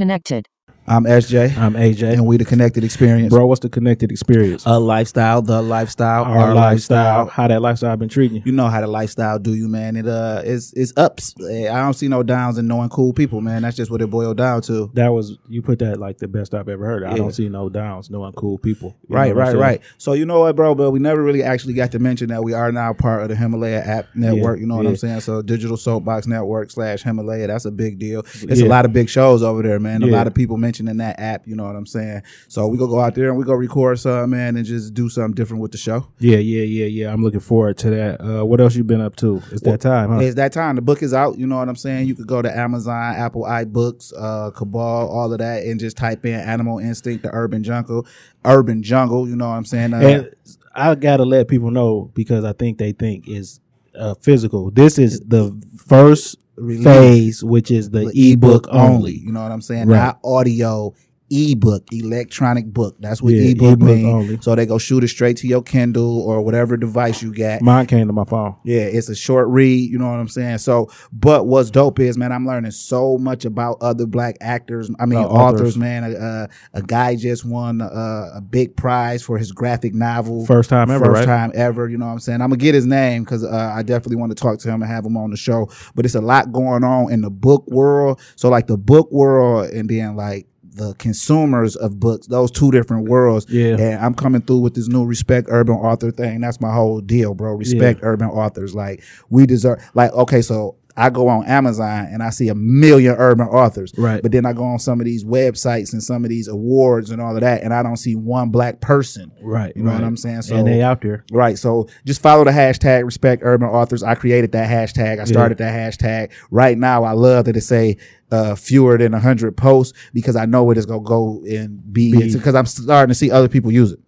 Connected. I'm SJ, I'm AJ. and we the Connected Experience. Bro, what's the connected experience? a lifestyle, the lifestyle, our, lifestyle, how that lifestyle been treating you. You know how the lifestyle do you, man. It uh, it's it's ups. Eh, I don't see no downs in knowing cool people, man. That's just what it boiled down to. That was you put that like the best I've ever heard. I Yeah. don't see no downs, knowing cool people. You Right, know what I'm right, right. So you know what, bro? But we never really actually got to mention that we are now part of the Himalaya app network. you know what yeah. I'm saying? So Digital Soapbox Network slash Himalaya. That's a big deal. It's Yeah. a lot of big shows over there, man. A Yeah. lot of people mentioning that app. You know what I'm saying? So we gonna go out there and we go record some, man, and just do something different with the show. Yeah, yeah, yeah, yeah. I'm looking forward to that. Uh, what else you been up to? It's that time, huh? It's that time. The book is out. You know what I'm saying? You could go to Amazon, Apple iBooks, uh, Kobo, all of that, and just type in Animal Instinct, the Urban Jungle, Urban Jungle. You know what I'm saying? Uh, and I gotta let people know because I think they think is uh, physical. This is the first Release. phase, which is the, ebook only. You know what I'm saying? Right. Not audio. Ebook, electronic book. That's what Yeah, ebook, ebook means. So they go shoot it straight to your Kindle or whatever device you got. Mine came to my phone. Yeah, it's a short read, you know what I'm saying? So, but what's dope is, man, I'm learning so much about other black actors. I mean, About authors, authors. man. Uh, a guy just won uh, a big prize for his graphic novel. First time ever, First right? time ever, you know what I'm saying? I'm going to get his name because uh, I definitely want to talk to him and have him on the show. But it's a lot going on in the book world. So, like, the book world and then, like, the consumers of books, those two different worlds. Yeah. And I'm coming through with this new respect urban author thing. That's my whole deal, bro. Respect urban authors. Like we deserve like okay, so I go on Amazon and I see a million urban authors. Right. But then I go on some of these websites and some of these awards and all of that, and I don't see one black person. Right. You know what. I'm saying? So and they out there. Right. So just follow the hashtag respect urban authors. I created that hashtag. I started that hashtag. Right now, I love that it say uh, fewer than hundred posts because I know it is gonna go and be Be- because I'm starting to see other people use it.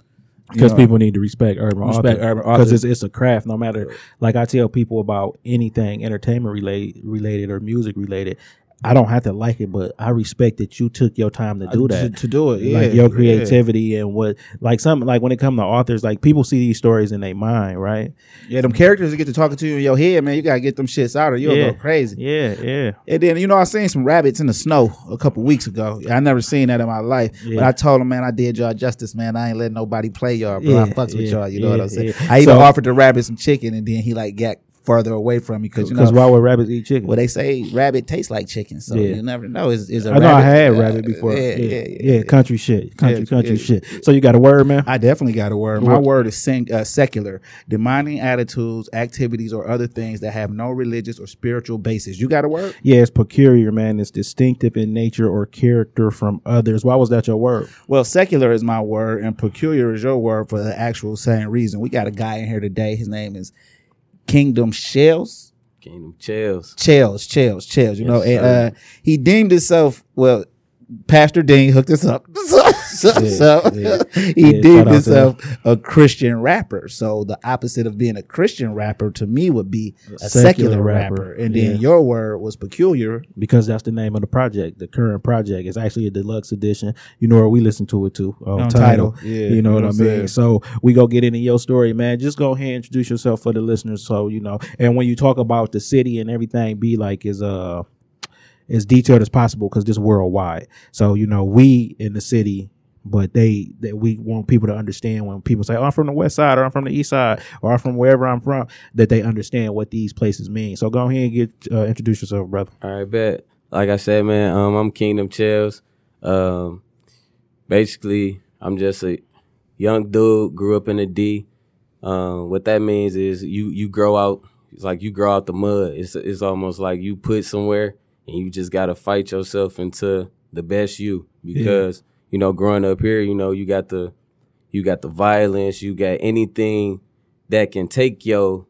Because people need to respect urban Respect authors. urban because it's, it's a craft no matter like i tell people about anything entertainment related related or music related i don't have to like it but i respect that you took your time to do Uh, to, that to do it. Yeah, like your yeah. creativity and what like something like when it comes to authors like people see these stories in their mind right Yeah, them characters that get to talking to you in your head, man. You gotta get them shits out or you'll Yeah. go crazy. yeah yeah And then you know I seen some rabbits in the snow a couple weeks ago. I never seen that in my life, but I told him, man, I did y'all justice, man. I ain't letting nobody play y'all, bro. I Yeah, fucks with y'all. You know what I'm saying? yeah. I even So- offered the rabbit some chicken, and then he like got further away from me because you know because why would rabbits eat chicken well they say rabbit tastes like chicken, so Yeah. you never know. Is is a I know I had uh, rabbit before. Yeah, yeah, yeah. country shit, country, Yeah, country yeah. shit. So you got a word, man? I definitely got a word. My word is sing, uh, secular, demanding attitudes, activities, or other things that have no religious or spiritual basis. You got a word? yeah, it's peculiar, man. It's distinctive in nature or character from others. Why was that your word? Well, secular is my word, and peculiar is your word for the actual same reason. We got a guy in here today. His name is Kingdom Shells. Kingdom chills. Chels, Chels, Chels. You Yes, know, and uh, he deemed himself well. Pastor Dean hooked us up, so, so, Yeah, so yeah. he Yeah, deemed out himself a Christian rapper. So the opposite of being a Christian rapper to me would be a secular, Secular rapper. rapper, And then your word was peculiar. because that's the name of the project. The current project is actually a deluxe edition. You know where we listen to it too on, On title. Tidal. Yeah, you know what I I'm mean. So we go get into your story, man. Just go ahead and introduce yourself for the listeners, so you know. And when you talk about the city and everything, be like is uh as detailed as possible because this worldwide. So you know we in the city. But they that we want people to understand when people say, "Oh, I'm from the west side," or "I'm from the east side," or "I'm from wherever I'm from," that they understand what these places mean. So go ahead and get uh, introduce yourself, brother. All right, bet. Like I said, man, um, I'm Kingdom Chellzzz. Um, basically, I'm just a young dude. Grew up in the D. Um, what that means is you you grow out. It's like you grow out the mud. It's it's almost like you put somewhere and you just gotta fight yourself into the best you because you know growing up here, you know you got the you got the violence, you got anything that can take your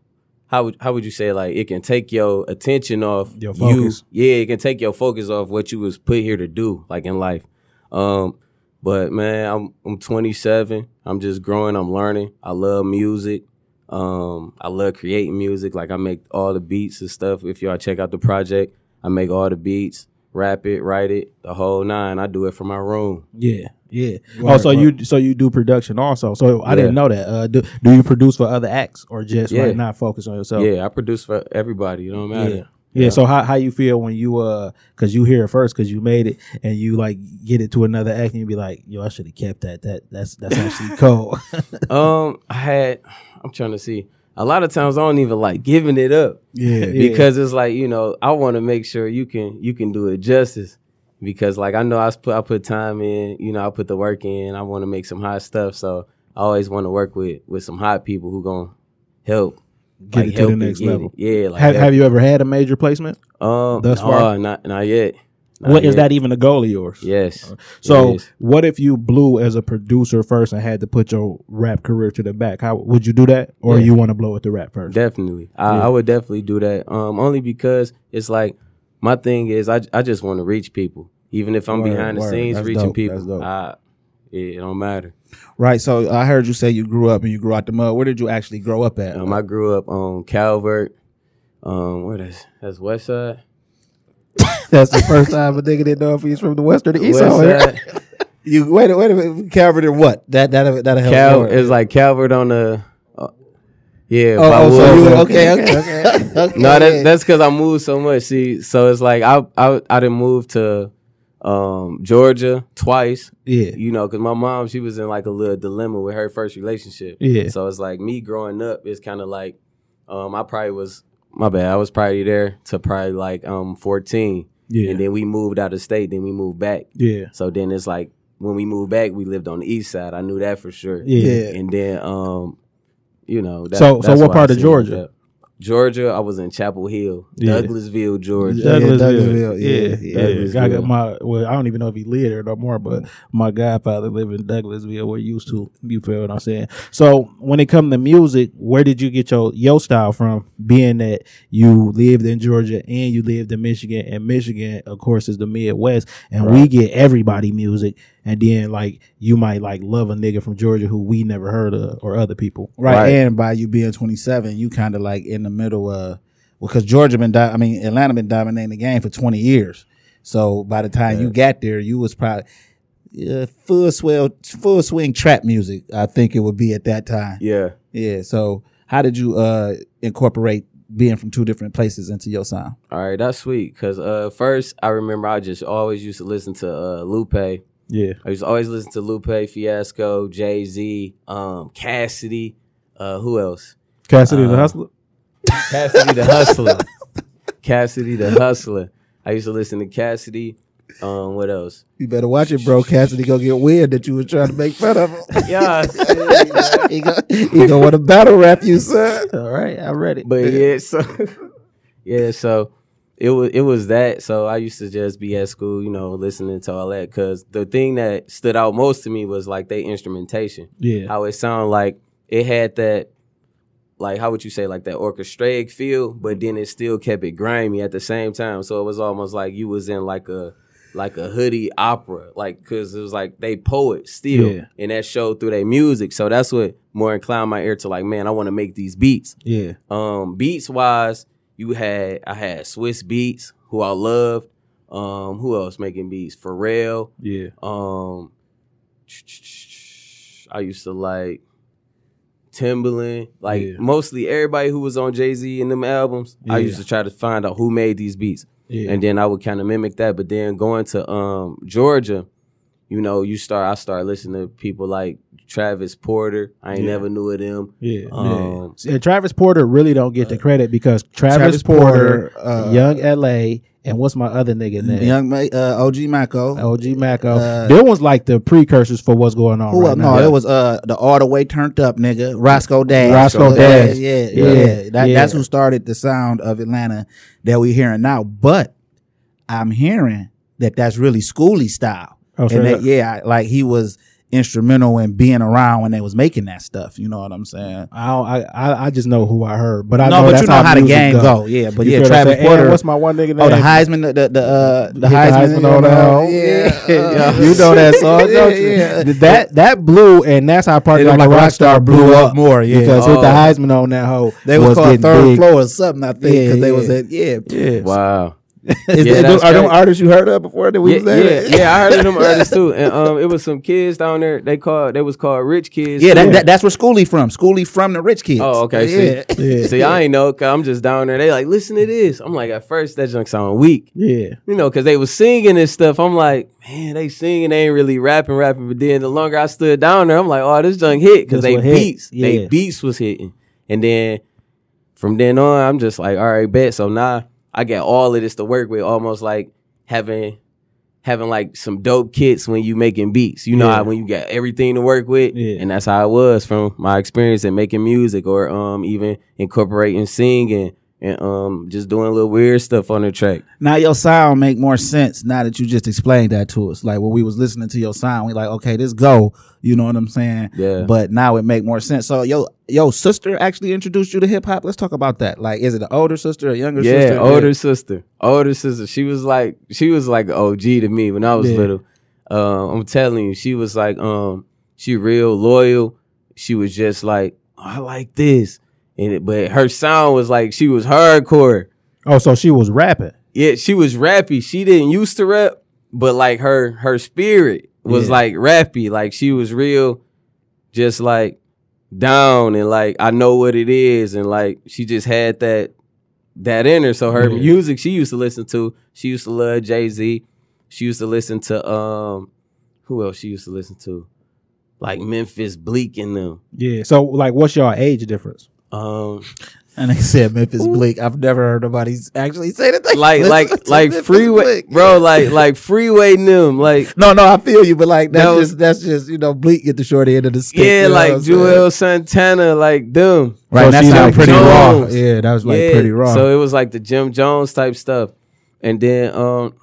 how would how would you say like it can take your attention off Your you. focus. Yeah, it can take your focus off what you was put here to do, like in life. Um, but man, I'm I'm 27. I'm just growing. I'm learning. I love music. Um, I love creating music. Like I make all the beats and stuff. If y'all check out the project, I make all the beats, rap it, write it, the whole nine. I do it from my room. Yeah, yeah. oh, so you so you do production also? So I didn't know that. Uh, do do you produce for other acts or just Yeah. right now focus on yourself? yeah, I produce for everybody. It don't matter. Yeah. Yeah, so how, how you feel when you uh cause you hear it first cause you made it and you like get it to another act and you be like yo I should have kept that that that's that's actually cool Um, I had. I'm trying to see. A lot of times I don't even like giving it up. yeah because it's like you know I want to make sure you can you can do it justice because like I know I put I put time in you know I put the work in I want to make some hot stuff so I always want to work with with some hot people who gonna help Get like, it to the next get it. level. yeah like have, have you ever had a major placement um thus no, far? not not yet What is yet. that even a goal of yours yes so what if you blew as a producer first and had to put your rap career to the back how would you do that or Yeah. you want to blow with the rap first Definitely. I, Yeah. I would definitely do that. Um, only because it's like my thing is I, I just want to reach people. Even if I'm Word, behind the word. scenes That's reaching dope. People. I, it, it don't matter. Right. So I heard you say you grew up and you grew out the mud. Where did you actually grow up at? Um, I grew up on Calvert. Um, where that's that's West Side. That's the first time a nigga didn't know if he's from the west or the east. Side. You wait, a- wait a minute. Calvert and what? That that that help. Cal, more. it's like Calvert on the. Uh, yeah. Oh, oh, so you okay? Okay, okay. okay. No, that, that's because I moved so much. See, so it's like I I I didn't move to um, Georgia twice. yeah You know, because my mom she was in like a little dilemma with her first relationship. Yeah. So it's like me growing up. is kind of like um, I probably was my bad. I was probably there to probably like um 14. Yeah. And then we moved out of state. Then we moved back. yeah So then it's like when we moved back, we lived on the east side. I knew that for sure. yeah And then um, you know. That, So- so what part I of seen Georgia? That. Georgia, I was in Chapel Hill, Yeah. Douglasville, Georgia. Yeah, Douglasville. Douglasville. Yeah, Yeah, yeah. Douglasville. I got my well, I don't even know if he lived there no more, but my godfather lived in Douglasville. We're used to. You feel what I'm saying? So when it come to music, where did you get your your style from? Being that you lived in Georgia and you lived in Michigan, and Michigan, of course, is the Midwest, and we get everybody music. And then like you might like love a nigga from Georgia who we never heard of or other people. Right. Right. And by you being 27, you kind of like in the middle of, because Georgia been, di- I mean, Atlanta been dominating the game for 20 years. So by the time you got there, you was probably uh, full swell, full swing trap music. I think it would be at that time. Yeah. Yeah. So how did you uh incorporate being from two different places into your sound? All right, that's sweet. Cause uh, first I remember I just always used to listen to uh, Lupe. Yeah. I used to always listen to Lupe, Fiasco, Jay Z, um, Cassidy. Uh, who else? Cassidy the Uh, Hustler. Cassidy the Hustler. Cassidy the Hustler. I used to listen to Cassidy. Um, what else? You better watch it, bro. Cassidy go get weird that you was trying to make fun of him. Yeah, he go, he go want to battle rap you, son. All right, I read it. but yeah, so yeah, so it was it was that. So I used to just be at school, you know, listening to all that. Cause the thing that stood out most to me was like they instrumentation. Yeah. how it sounded like it had that like how would you say like that orchestrated feel but then it still kept it grimy at the same time so it was almost like you was in like a like a hoodie opera like because it was like they poets still Yeah. and that showed through their music so that's what more inclined my ear to like man i want to make these beats Yeah. um beats wise you had i had Swizz Beatz who i loved um who else making beats pharrell Yeah. um, I used to like Timbaland, like Yeah. mostly everybody who was on Jay Z and them albums. I used to try to find out who made these beats, Yeah. and then I would kind of mimic that. But then going to um Georgia, you know, you start I start listening to people like Travis Porter. I ain't Yeah. never knew of them. Yeah. Um, yeah. Travis Porter really don't get the credit because Travis, Travis Porter, Porter, uh, Yung LA, and what's my other nigga name? Young uh, OG Maco. OG Maco. Uh, Them was like the precursors for what's going on. Who right else? now. No, it was uh the all the way turned up nigga, Roscoe Dash. Roscoe Yeah, Dash. Yeah, yeah, Yeah. yeah. That, Yeah. That's who started the sound of Atlanta that we're hearing now. But I'm hearing that that's really Skooly style, Oh, and that yeah, like he was instrumental in being around when they was making that stuff. You know what I'm saying? I, don't, I I I just know who I heard, but I no, know but that's you know how, the music game go. go. Yeah, but You yeah, feel what I'm Travis? Porter. What's my one nigga name? Oh, the Heisman, the the, the uh, the Hit the Heisman, Heisman on the hoe. Yeah, you know that song, yeah, don't you? yeah. That that blew, and that's how Party It Like, like a Rockstar blew up more, yeah. because with the Oh. Heisman on that hoe. They was, called third big. floor or something, I think, because they was yeah. at yeah. Yeah, Wow. Is Yeah, that- are them artists you heard of before that we Yeah, was there? yeah, yeah, I heard of them artists too. And um it was some kids down there. They called they was called Rich Kidz. Yeah, that, that, that's where Skooly from. Skooly from the Rich Kidz. Oh, okay. Yeah. See, see, I ain't know. Cause I'm just down there. They like, listen to this. I'm like, at first that junk sound weak, yeah. you know, cause they was singing this stuff. I'm like, man, they singing, they ain't really rapping, rapping. But then the longer I stood down there, I'm like, oh, this junk hit, cause they beats, Yeah. they beats was hitting. And then from then on, I'm just like, all right, bet. So now I got all of this to work with, almost like having. Having like some dope kits when you making beats, you know Yeah. how when you got everything to work with, Yeah. and that's how it was from my experience in making music or um even incorporating singing and um just doing a little weird stuff on the track. Now your sound make more sense now that you just explained that to us. Like when we was listening to your sound, we like, okay, this go. You know what I'm saying? Yeah. But now it make more sense. So yo, yo, sister actually introduced you to hip hop. Let's talk about that. Like, is it an older sister, or a younger yeah, sister? older sister, older sister. She was like she was like an OG to me when I was Yeah. little. Uh, I'm telling you, she was like um she real loyal. She was just like "Oh, I like this, it, but her sound was like she was hardcore. Oh, so she was rapping. Yeah, she was rappy. She didn't used to rap, but like her her spirit was Yeah. like rappy. Like she was real, just like down and like I know what it is, and like she just had that that in her. So her Yeah. music she used to listen to. She used to love Jay Z. She used to listen to um who else she used to listen to, like Memphis Bleek and them. Yeah. So like, what's your age difference? Um, And they said Memphis Bleek. I've never heard nobody actually say that. They like like to like Memphis freeway, Bleek. bro. Like like freeway and them. Like No, no, I feel you, but like that's That was- just that's just you know Bleek get the short end of the stick. Yeah, you know like I'm? Juelz Santana, like them. Right, So that she like pretty raw. Yeah, that was like Yeah, pretty raw. So it was like the Jim Jones type stuff. And then um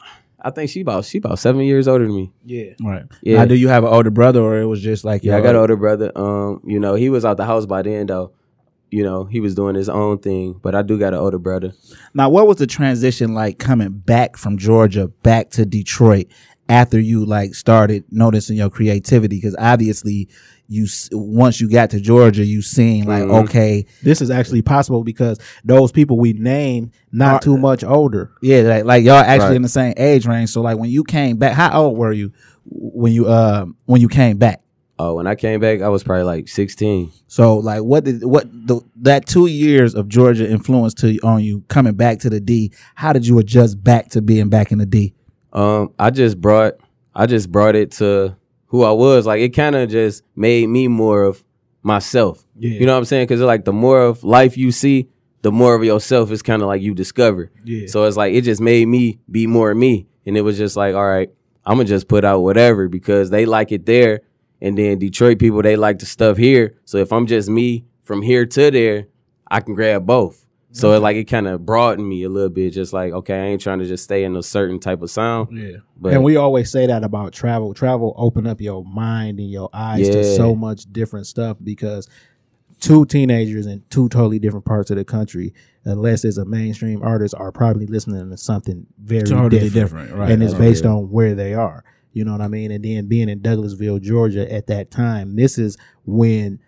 I think she about she about seven years older than me. Yeah. right. Yeah. Now, do you have an older brother, or it was just like Yeah, I your- got an older brother. Um, you know, he was out the house by then though. You know, he was doing his own thing, but I do got an older brother. Now, what was the transition like coming back from Georgia back to Detroit after you like started noticing your creativity? Because obviously, you once you got to Georgia, you seen like Mhm. okay, This is actually possible because those people we named not Are- too much older. yeah, like, like y'all actually Right. in the same age range. So like when you came back, how old were you when you uh when you came back? Oh, when I came back, I was probably like sixteen. So like what did what the that two years of Georgia influence to on you coming back to the D? How did you adjust back to being back in the D? Um, I just brought I just brought it to who I was. Like it kind of just made me more of myself. Yeah. You know what I'm saying? Because like the more of life you see, the more of yourself is kind of like you discover. Yeah. So it's like it just made me be more of me, and it was just like, all right, I'm gonna just put out whatever because they like it there, and then Detroit people they like the stuff here. So if I'm just me from here to there, I can grab both. So it like it kind of broadened me a little bit, just like okay, I ain't trying to just stay in a certain type of sound. Yeah. But and we always say that about travel. Travel open up your mind and your eyes to so much different stuff because two teenagers in two totally different parts of the country, unless it's a mainstream artist, are probably listening to something very Totally different. different, right? and it's based real. on where they are. You know what I mean? And then being in Douglasville, Georgia at that time, this is when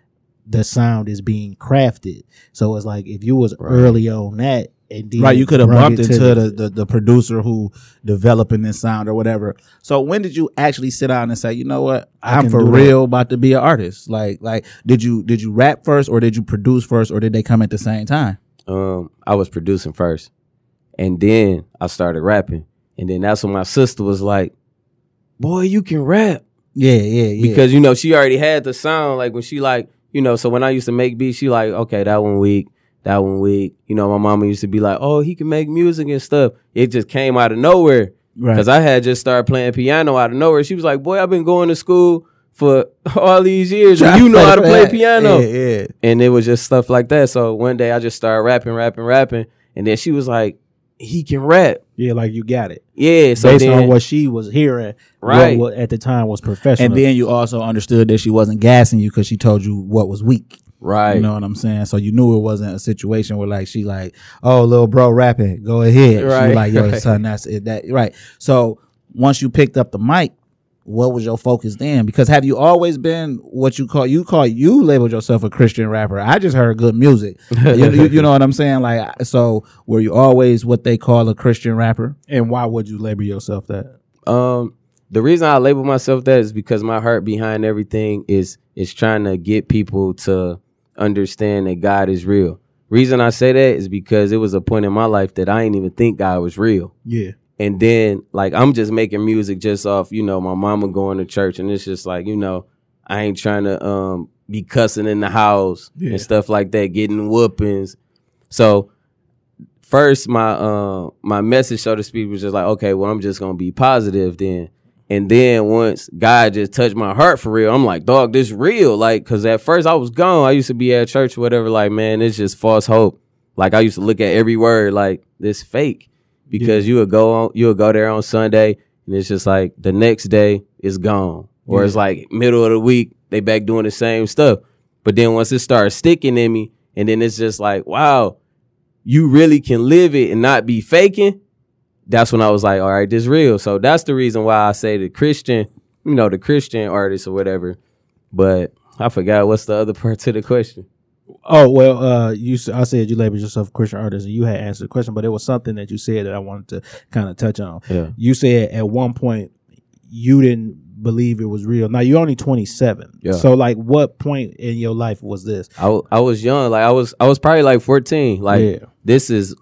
the sound is being crafted. So it's like if you was early on that and then right, you could have bumped it to into the, the the producer who developing this sound or whatever. So when did you actually sit down and say, you know what, I I'm for do that. real about to be an artist? Like, like did you did you rap first or did you produce first or did they come at the same time? um, I was producing first, and then I started rapping, and then that's when my sister was like, "Boy, you can rap." Yeah, yeah, yeah. because you know she already had the sound like when she like you know so when i used to make beats she like okay that one week that one week you know my mama used to be like oh he can make music and stuff it just came out of nowhere Right. because i had just started playing piano out of nowhere she was like boy i've been going to school for all these years and you know how to play piano Yeah, yeah. and it was just stuff like that so one day i just started rapping rapping rapping and then she was like he can rap. Yeah, like you got it. Yeah, so Based then, on what she was hearing, Right. What, what at the time was professional. And then you also understood that she wasn't gassing you because she told you what was weak. right. You know what I'm saying? So you knew it wasn't a situation where like she like, oh, little bro rapping, go ahead. She Right, like, yo, right. son, that's it. That right. So once you picked up the mic, what was your focus then? Because have you always been what you call you call you labeled yourself a Christian rapper? I just heard good music. you, you- you know what I'm saying? Like, so were you always what they call a Christian rapper? and why would you label yourself that? Um, the reason I label myself that is because my heart behind everything is is trying to get people to understand that God is real. Reason I say that is because it was a point in my life that I didn't even think God was real. Yeah. And then like I'm just making music just off, you know, my mama going to church and it's just like, you know, I ain't trying to um be cussing in the house Yeah. and stuff like that, getting whoopings. So first my uh my message, so to speak, was just like, okay, well, I'm just gonna be positive then. And then once God just touched my heart for real, I'm like, dog, this real. Like, cause at first I was gone. I used to be at church, or whatever, like, man, it's just false hope. Like I used to look at every word like this fake. Because you would go on you would go there on Sunday and it's just like the next day it's gone. Or it's like middle of the week, they back doing the same stuff. But then once it starts sticking in me, and then it's just like, wow, you really can live it and not be faking. That's when I was like, all right, this real. So that's the reason why I say the Christian, you know, the Christian artist or whatever. But I forgot what's the other part to the question. Oh well, uh, you I said you labeled yourself a Christian artist, and you had answered the question, but it was something that you said that I wanted to kind of touch on. Yeah. You said at one point you didn't believe it was real. Now you're only 27. Yeah. So like, what point in your life was this? I, w- I was young, like I was I was probably like 14. Like Yeah. this is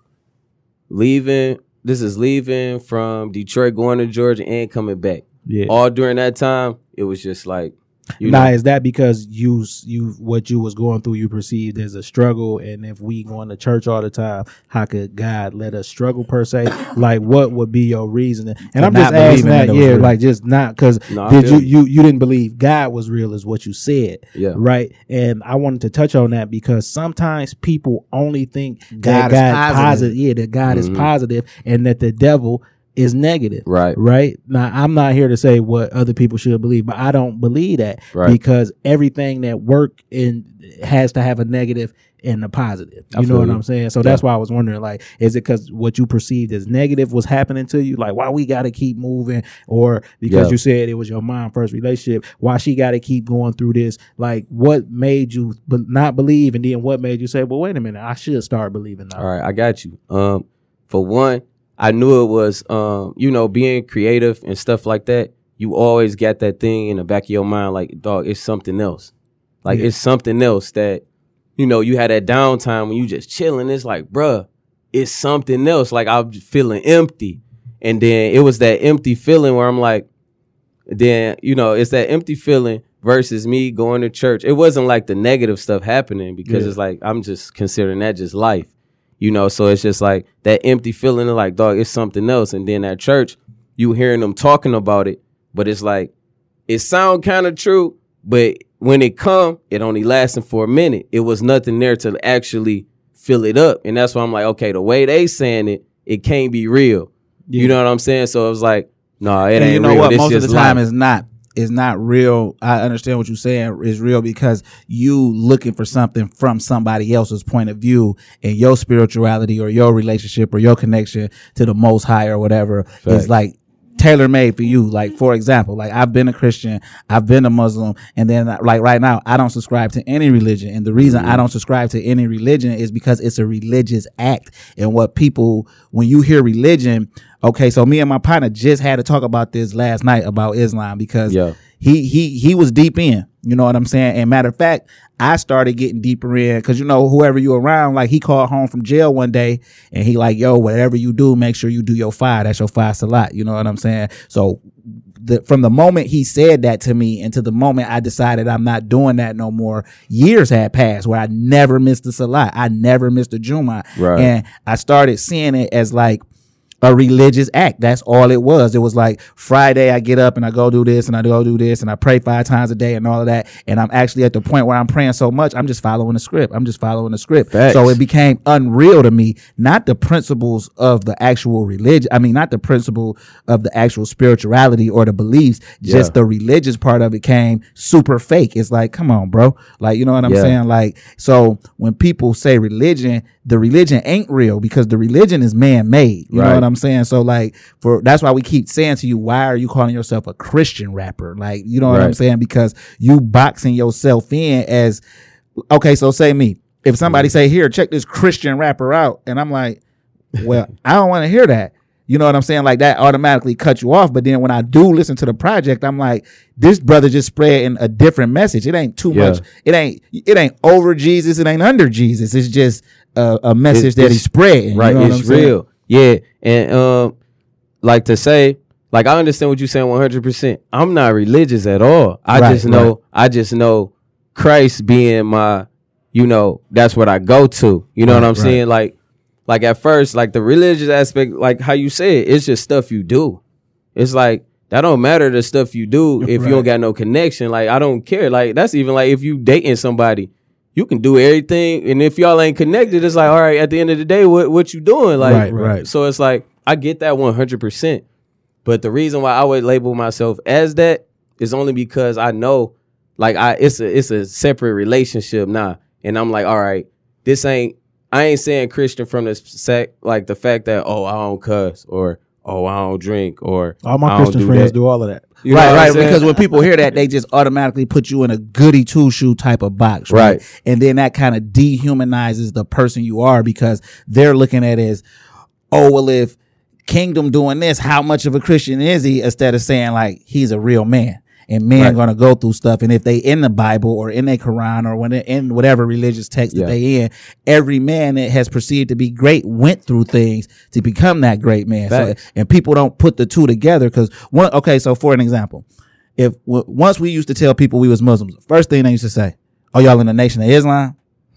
leaving this is leaving from Detroit going to Georgia and coming back. Yeah. All during that time, it was just like you now know, is that because you you what you was going through you perceived as a struggle, and if we going to church all the time, how could God let us struggle per se? like, what would be your reasoning? And I'm just asking that that, it was yeah, like just not because No, did you, you. you didn't believe God was real, is what you said, Yeah. right? And I wanted to touch on that because sometimes people only think God that is God positive. positive, yeah, that God is Mhm. positive, and that the devil is negative right. right? Now i'm not here to say what other people should believe but i don't believe that Right. because everything that work in has to have a negative and a positive. You know what i'm saying? So that's why i was wondering like is it because what you perceived as negative was happening to you? Like why we got to keep moving? Or because Yeah. you said it was your mom first relationship why she got to keep going through this? Like what made you be- not believe and then what made you say well wait a minute i should start believing now. All right, I got you. Um, for one, I knew it was um, you know, being creative and stuff like that. You always got that thing in the back of your mind, like, dog, it's something else. Like Yeah. it's something else that, you know, you had that downtime when you just chilling. It's like, bruh, it's something else. Like I'm feeling empty. And then it was that empty feeling where I'm like, then, you know, it's that empty feeling versus me going to church. It wasn't like the negative stuff happening because Yeah. it's like I'm just considering that just life. You know, so it's just like that empty feeling of like, dog, it's something else. And then at church, you hearing them talking about it, but it's like it sound kind of true, but when it come, it only lasting for a minute. It was nothing there to actually fill it up. And that's why I'm like, okay, the way they saying it, it can't be real. You know what I'm saying? So it was like, no, it And ain't you know real. what? This Most of the time, life. it's not. It's not real. I understand what you're saying. is real because you looking for something from somebody else's point of view, and your spirituality or your relationship or your connection to the Most High or whatever Facts. is like tailor made for you. Like for example, like I've been a Christian, I've been a Muslim, and then uh, like right now I don't subscribe to any religion. And the reason I mm-hmm. don't subscribe to any religion is because it's a religious act. And what people when you hear religion, okay, so me and my partner just had to talk about this last night about Islam because Yeah. he he he was deep in. You know what I'm saying? And matter of fact, I started getting deeper in because you know whoever you around, like he called home from jail one day and he like, yo, whatever you do, make sure you do your five. That's your five salat. You know what I'm saying? So the, from the moment he said that to me and to the moment I decided I'm not doing that no more, years had passed where I never missed a salat. I never missed a Juma. Right. And I started seeing it as like a religious act. That's all it was. It was like Friday, I get up and I go do this and I go do this and I pray five times a day and all of that. And I'm actually at the point where I'm praying so much, I'm just following the script. I'm just following the script. Facts. So it became unreal to me, not the principles of the actual religion. I mean, not the principle of the actual spirituality or the beliefs, just Yeah. the religious part of it came super fake. It's like, come on, bro. Like, you know what I'm Yeah. saying? Like, so when people say religion, the religion ain't real because the religion is man made. You know what I'm saying? So like for that's why we keep saying to you, why are you calling yourself a Christian rapper? Like, you know what I'm saying? Because you boxing yourself in as okay, so say me. If somebody Mm-hmm. say, here, check this Christian rapper out, and I'm like, well, I don't want to hear that. You know what I'm saying? Like that automatically cut you off. But then when I do listen to the project, I'm like, this brother just spreading a different message. It ain't too Yeah. much. It ain't. It ain't over Jesus. It ain't under Jesus. It's just a, a message that he's spreading. right You know it's I'm saying? Yeah and um like to say like i understand what you're saying 100% i'm not religious at all. I Right, just know i just know christ being my you know that's what i go to. You know Right, what i'm right. saying like like at first like the religious aspect like how you say it it's just stuff you do. It's like that don't matter the stuff you do if you don't got no connection. Like i don't care. Like that's even like if you dating somebody you can do everything and if y'all ain't connected it's like all right at the end of the day what what you doing like Right, right. so it's like i get that 100% but the reason why i would label myself as that is only because i know like i it's a it's a separate relationship now and i'm like all right this ain't i ain't saying christian from the sec like the fact that oh i don't cuss or oh i don't drink or All my I don't Christian do friends that. do all of that. You right, right. Because when people hear that, they just automatically put you in a goody two shoe type of box, right? Right. And then that kind of dehumanizes the person you are because they're looking at it as, oh, well, if Kingdom doing this, how much of a Christian is he? Instead of saying like he's a real man. And men Right. gonna go through stuff, and if they in the Bible or in their Quran or when they're in whatever religious text Yeah. that they in, every man that has perceived to be great went through things to become that great man. So, and people don't put the two together because one. Okay, so for an example, if w- once we used to tell people we was Muslims, first thing they used to say, "Oh, y'all in the Nation of Islam."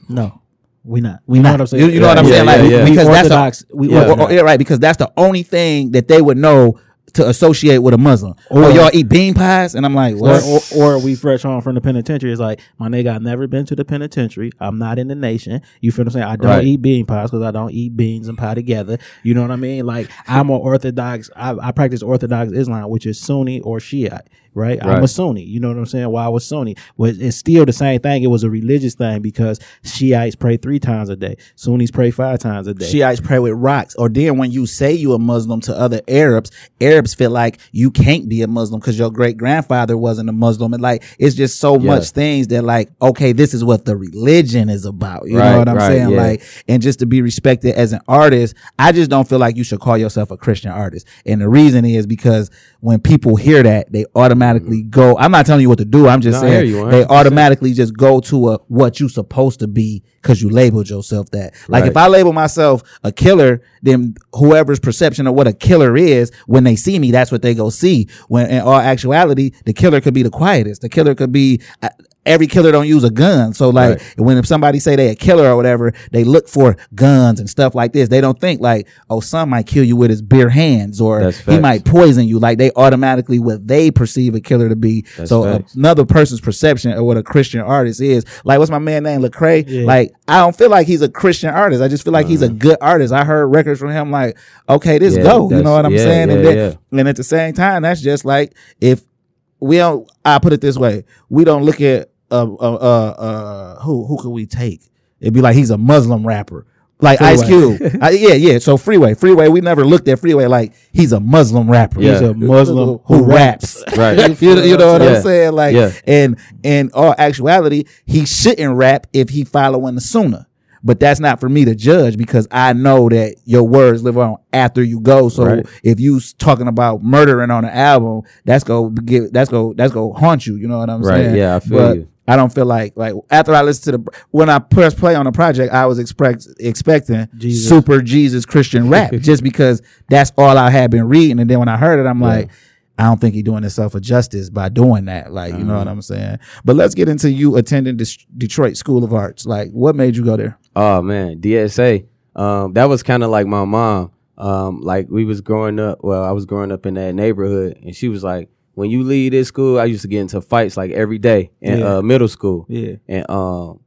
No, we not. We you not. know what I'm saying? You, you know what I'm Yeah, saying? yeah, like yeah. because we that's the, we yeah. orthodox. yeah, right. Because that's the only thing that they would know to associate with a Muslim. Oh, or- oh, y'all eat bean pies, and I'm like, Or, what? or, or we fresh home from the penitentiary. It's like, my nigga, I've never been to the penitentiary. I'm not in the nation. You feel what I'm saying? I don't Right. eat bean pies because I don't eat beans and pie together. You know what I mean? Like, I'm a Orthodox. I, I practice Orthodox Islam, which is Sunni or Shiite, right? I'm a Sunni. You know what I'm saying? Why I was Sunni. Well, it's still the same thing. It was a religious thing because Shiites pray three times a day. Sunnis pray five times a day. Shiites pray with rocks. Or then when you say you a Muslim to other Arabs, Arabs feel like you can't be a Muslim because your great grandfather wasn't a Muslim. And like, it's just so Yeah. much things that like, okay, this is what the religion is about. You know what I'm right, saying? yeah. Like, and just to be respected as an artist, I just don't feel like you should call yourself a Christian artist. And the reason is because when people hear that, they automatically go, I'm not telling you what to do. I'm just No, saying you they 100%. automatically just go to a, what you supposed to be because you labeled yourself that. Like Right. if I label myself a killer, then whoever's perception of what a killer is, when they see me, that's what they go see. When in all actuality, the killer could be the quietest. The killer could be. Uh, Every killer don't use a gun, so like Right. when if somebody say they a killer or whatever, they look for guns and stuff like this. They don't think like, oh, some might kill you with his bare hands, or he might poison you. Like they automatically what they perceive a killer to be. That's so facts. another person's perception of what a Christian artist is. Like what's my man name, Lecrae? Yeah. Like I don't feel like he's a Christian artist. I just feel like he's a uh-huh. good artist. I heard records from him like, okay, this Yeah, go. You know what I'm yeah, saying? and then, and at the same time, that's just like if we don't. I put it this way: we don't look at uh uh uh, uh who who could we take? It'd be like he's a Muslim rapper. Like Ice Cube, I, yeah, yeah. So Freeway, Freeway, we never looked at Freeway like he's a Muslim rapper. Yeah. He's a Muslim who raps. Right. you, you know what Yeah. I'm saying? Like, Yeah. and in all actuality, he shouldn't rap if he following the Sunnah. But that's not for me to judge because I know that your words live on after you go. So Right. if you talking about murdering on an album, that's go give that's go that's go haunt you. You know what I'm Right, saying? yeah, I feel but you. I don't feel like like after I listened to the when I press play on the project, I was expect expecting Jesus. super Jesus Christian rap just because that's all I had been reading. And then when I heard it, I'm like, I don't think he's doing himself a justice by doing that. Like, you know what I'm saying? But let's get into you attending Des- Detroit School of Arts. Like, what made you go there? Oh man, DSA. Um, that was kind of like my mom. um, like we was growing up. Well, I was growing up in that neighborhood, and she was like, "When you leave this school, I used to get into fights like every day in Yeah. uh, middle school, Yeah. and um,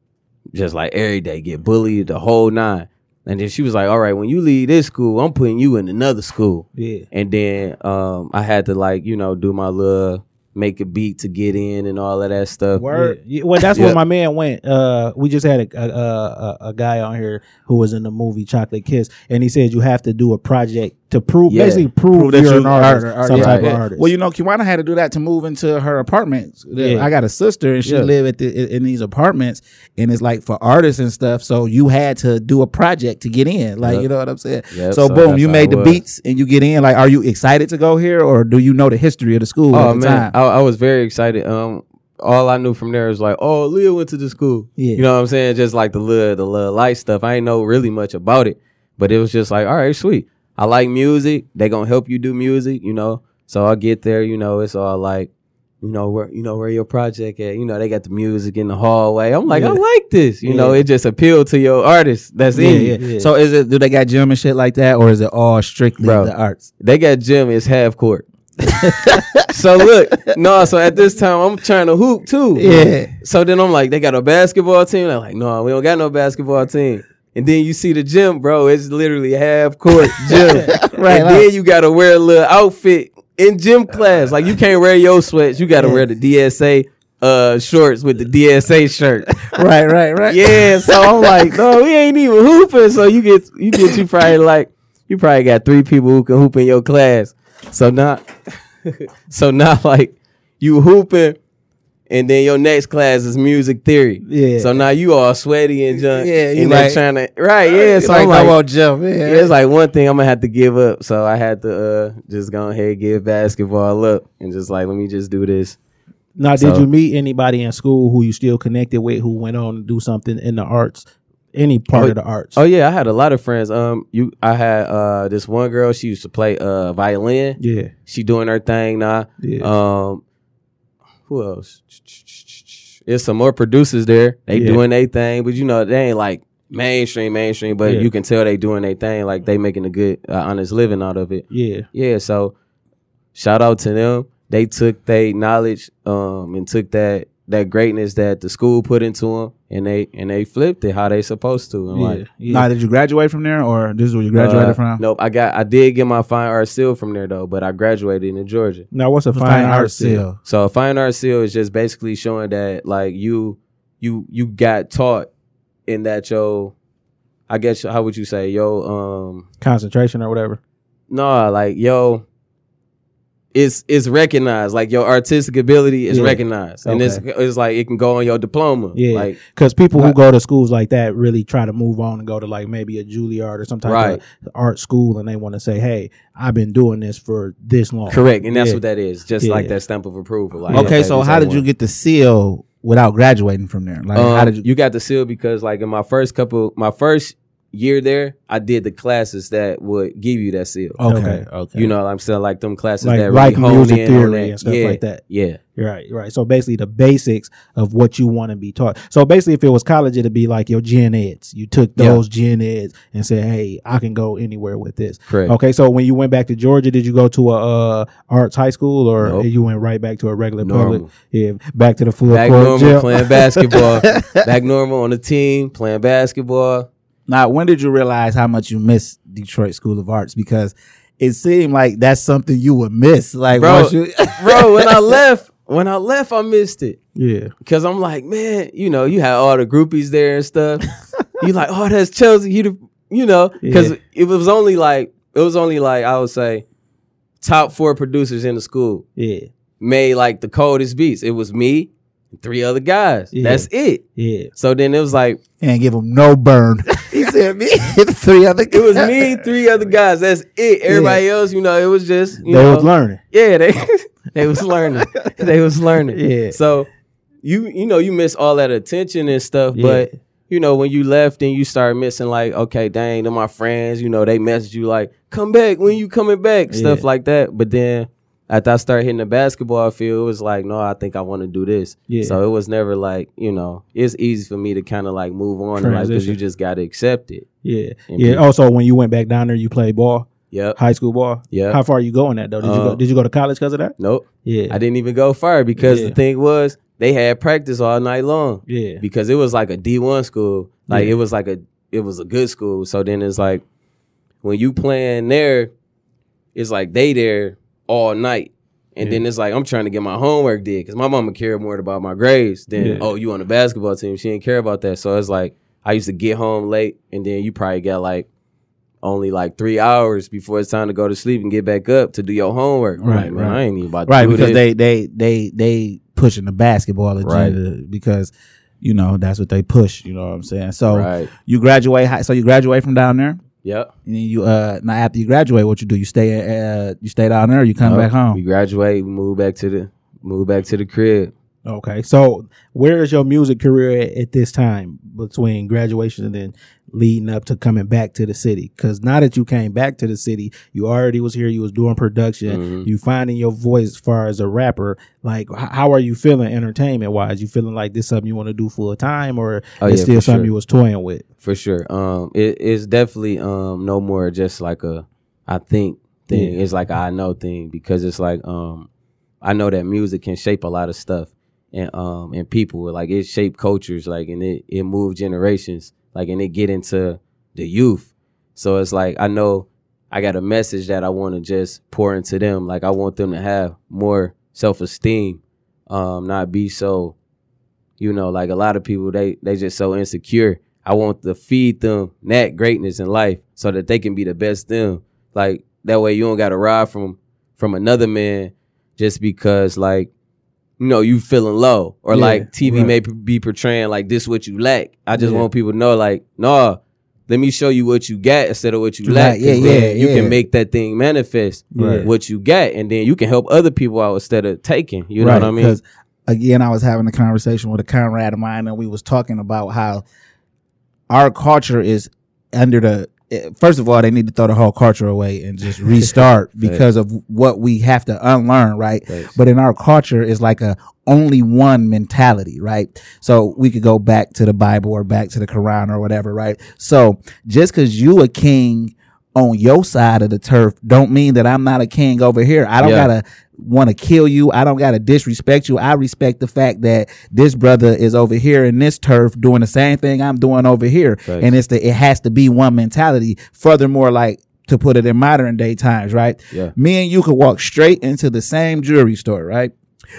just like every day, get bullied the whole nine." And then she was like, "All right, when you leave this school, I'm putting you in another school." Yeah. And then um, I had to like you know do my little make a beat to get in and all of that stuff. Word. Yeah, well, that's Yeah. where my man went. Uh, we just had a, a, a a guy on here who was in the movie Chocolate Kiss, and he said you have to do a project to prove, Yeah. basically prove, Prove that you're you an are artist, an artist. some Yeah. type Right. of artist. Well, you know, Kiwana had to do that to move into her apartment. Yeah. I got a sister, and she Yeah. live at the, in these apartments, and it's like for artists and stuff. So you had to do a project to get in. Like Yep. you know what I'm saying? Yep, so, so boom, you made the was. beats and you get in. Like, are you excited to go here, or do you know the history of the school Oh at the man, time? I, I was very excited. Um, all I knew from there was like, oh, Leah went to the school. Yeah. You know what I'm saying? Just like the little, the little light stuff. I ain't know really much about it, but it was just like, all right, sweet. I like music. They gonna help you do music. You know. So I get there. You know, it's all like, you know where, you know where your project at. You know, they got the music in the hallway. I'm like, I like this. You know, it just appealed to your artist. That's yeah, in yeah. Yeah. So is it? Do they got gym and shit like that, or is it all strictly Bro. the arts? They got gym It's half court. so look, no, so at this time I'm trying to hoop too. Yeah. So then I'm like, they got a basketball team. They're like, no, we don't got no basketball team. And then you see the gym, bro. It's literally half court gym. Right, And then you gotta wear a little outfit in gym class. Like you can't wear your sweats. You gotta wear the DSA uh shorts with the DSA shirt. right, right, right. Yeah, so I'm like, no, we ain't even hooping. So you get you get you probably like you probably got three people who can hoop in your class. So now so now like you hooping and then your next class is music theory. Yeah. So now you all sweaty and junk. Yeah, you and like- trying to right, yeah. So like, I'm like, gym. Yeah. yeah, it's like one thing I'm gonna have to give up. So I had to uh just go ahead and give basketball up and just like let me just do this. now, did so- you meet anybody in school who you still connected with who went on to do something in the arts, any part Oh, of the arts? Oh yeah, I had a lot of friends. Um, you, I had uh this one girl. She used to play uh violin. yeah, She doing her thing now. yeah, Um, who else? There's some more producers there. They Yeah. doing their thing, but you know they ain't like mainstream, mainstream. But Yeah. you can tell they doing their thing. Like they making a good, uh, honest living out of it. yeah, Yeah. So shout out to them. They took their knowledge um and took that that greatness that the school put into them, and they and they flipped it how they supposed to. And yeah, like yeah. Now, did you graduate from there, or this is where you graduated uh, from? Nope, I got I did get my fine art seal from there though, but I graduated in Georgia. now, what's a Fine, fine, art art seal? seal. So a fine art seal is just basically showing that like you you you got taught in that your I guess how would you say yo um concentration or whatever? no like yo it's it's recognized like your artistic ability is Yeah. recognized and it's Okay. it's like it can go on your diploma Yeah, like because people who go to schools like that really try to move on and go to like maybe a Juilliard or some type Right. of art school, and they want to say, "Hey, I've been doing this for this long." correct and that's Yeah. what that is just Yeah. like that stamp of approval like okay, so how did you get the seal without graduating from there? Like, how Um, did you? you got the seal because like in my first couple my first year there i did the classes that would give you that seal okay, Okay. okay. you know i'm still like them classes Like- that like really hone music in on theory that. and stuff yeah, like that. yeah Right, right. So basically, the basics of what you want to be taught. So basically, if it was college, it'd be like your gen eds. You took Yeah. those gen eds and said, "Hey, I can go anywhere with this." correct Okay, so when you went back to Georgia, did you go to a uh, arts high school or Nope. you went right back to a regular Normal. public? Yeah, back to the full back court normal gym. playing basketball back normal on the team playing basketball Now, when did you realize how much you missed Detroit School of Arts? Because it seemed like that's something you would miss. Like, Bro, you, bro when i left when i left i missed it Yeah, because i'm like man you know you had all the groupies there and stuff you like oh that's chelsea you you know because Yeah. it was only like it was only like i would say top four producers in the school yeah, made like the coldest beats. It was me, three other guys. Yeah. That's it. yeah. So then it was like and give them no burn. He said, me, three other it was me, three other guys. That's it. Everybody else, you know, it was just you they know, was learning. yeah, they they was learning. they was learning. Yeah. So you you know you miss all that attention and stuff, Yeah. but you know when you left and you start missing like okay, dang, they're my friends. You know they message you like come back when you coming back, stuff Yeah. like that. But then. After I started hitting the basketball field, it was like, no, I think I want to do this. Yeah. So it was never like, you know, it's easy for me to kind of like move on because Transition. you just got to accept it. Yeah, yeah. be- Also, when you went back down there, you played ball. Yep. High school ball. Yeah. How far are you going at though? Did you go? Uh, Did you go to college because of that? Nope. Yeah. I didn't even go far because Yeah. the thing was they had practice all night long. Yeah. Because it was like a D one school. Like Yeah. it was like a it was a good school. So then it's like when you playing there, it's like they there all night. And then it's like I'm trying to get my homework did because my mama cared more about my grades than Yeah. oh you on the basketball team. She didn't care about that. So it's like I used to get home late and then you probably got like only like three hours before it's time to go to sleep and get back up to do your homework. Right, like, right. I ain't even about to right because this. they they they they pushing the basketball agenda because you know that's what they push you know what i'm saying so Right. you graduate high so you graduate from down there Yep. and then you uh now after you graduate what you do you stay uh you stay down there or you come Nope. back home. We graduate, we move back to the move back to the crib. Okay. So where is your music career at, at this time between graduation and then leading up to coming back to the city? Because now that you came back to the city, you already was here. You was doing production. Mhm. You finding your voice as far as a rapper. Like, h- how are you feeling entertainment wise? You feeling like this something you want to do full time, or Oh, it's yeah, still something sure. you was toying with? For sure. Um it, it's definitely um no more just like a I think thing. Yeah. It's like a I know thing because it's like um I know that music can shape a lot of stuff and um and people like it shape cultures like and it it move generations like and it get into the youth. So it's like I know I got a message that I want to just pour into them. Like I want them to have more self esteem, um, not be so, you know, like a lot of people they they just so insecure. I want to feed them that greatness in life so that they can be the best them. Like that way you don't got to ride from from another man just because like you know you feeling low or Yeah, like TV right. may p- be portraying like this what you lack. I just Yeah. want people to know like no, let me show you what you got instead of what you You lack. yeah, yeah, you yeah. can make that thing manifest Right. what you got, and then you can help other people out instead of taking. You know what I mean? Because again, I was having a conversation with a comrade of mine, and we was talking about how our culture is under the. Eh, First of all, they need to throw the whole culture away and just restart because of what we have to unlearn, right? Thanks. But in our culture, it's like a only one mentality, right? So we could go back to the Bible or back to the Quran or whatever, right? So just because you a king on your side of the turf, don't mean that I'm not a king over here. I don't Yeah. gotta want to kill you. I don't gotta disrespect you. I respect the fact that this brother is over here in this turf doing the same thing I'm doing over here, and it's the it has to be one mentality. Furthermore, like to put it in modern day times, right? Yeah. Me and you could walk straight into the same jewelry store, right?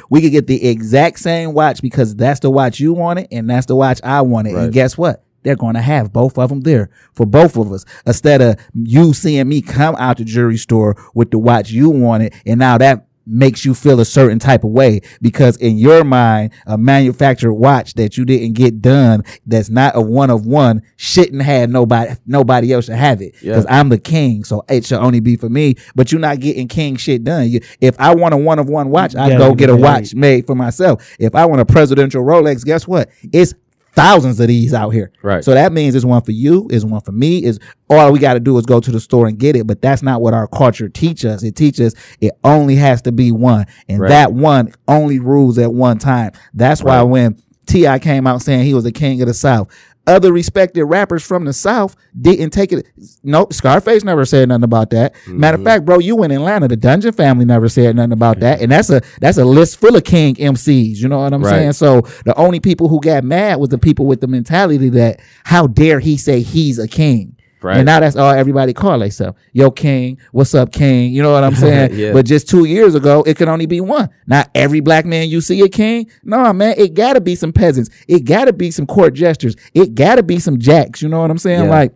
We could get the exact same watch because that's the watch you wanted and that's the watch I wanted. Right. And guess what? They're going to have both of them there for both of us instead of you seeing me come out the jewelry store with the watch you wanted. And now that makes you feel a certain type of way because in your mind, a manufactured watch that you didn't get done that's not a one of one shouldn't have nobody, nobody else should have it Yeah. because I'm the king. So it should only be for me, but you're not getting king shit done. You, if I want a one of one watch, I Yeah, go get a watch made for myself. If I want a presidential Rolex, guess what? It's thousands of these out here. Right. So that means it's one for you, it's one for me. Is all we got to do is go to the store and get it. But that's not what our culture teaches us. It teaches it only has to be one, and Right. that one only rules at one time. That's why when T.I. came out saying he was the king of the South. Other respected rappers from the South didn't take it. Nope, Scarface never said nothing about that. Matter of mm-hmm. fact, bro, you went in Atlanta, the Dungeon family never said nothing about that, and that's a that's a list full of king MCs. You know what I'm Right. saying? So the only people who got mad was the people with the mentality that how dare he say he's a king. Right. And now that's all everybody call themselves. Yo, king, what's up, king? You know what I'm saying? Yeah. But just two years ago, it could only be one. Not every black man you see a king. No, man, it gotta be some peasants. It gotta be some court jesters. It gotta be some jacks. You know what I'm saying? Yeah. Like,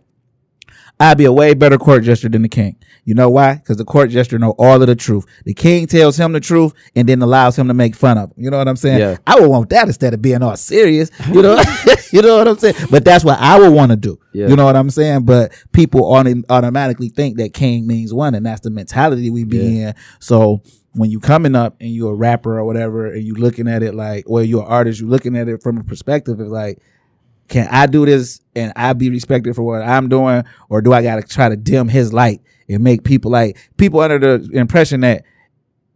I'd be a way better court jester than the king. You know why? Because the court jester know all of the truth. The king tells him the truth and then allows him to make fun of him. You know what I'm saying? Yeah. I would want that instead of being all serious. You know, you know what I'm saying? But that's what I would want to do. Yeah. You know what I'm saying? But people autom- automatically think that king means one, and that's the mentality we be in. So when you coming up and you're a rapper or whatever, and you looking at it like, or you're an artist, you looking at it from a perspective of like, can I do this and I be respected for what I'm doing, or do I got to try to dim his light and make people like people under the impression that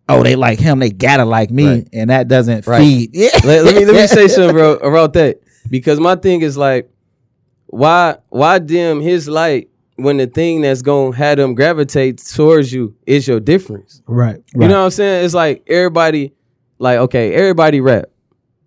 oh they like him, they gotta like me, Right. and that doesn't Right. feed. Yeah. let, let me let me say something bro, about that because my thing is like why why dim his light when the thing that's gonna have them gravitate towards you is your difference. Right. You know what I'm saying? It's like everybody, like okay, everybody rap,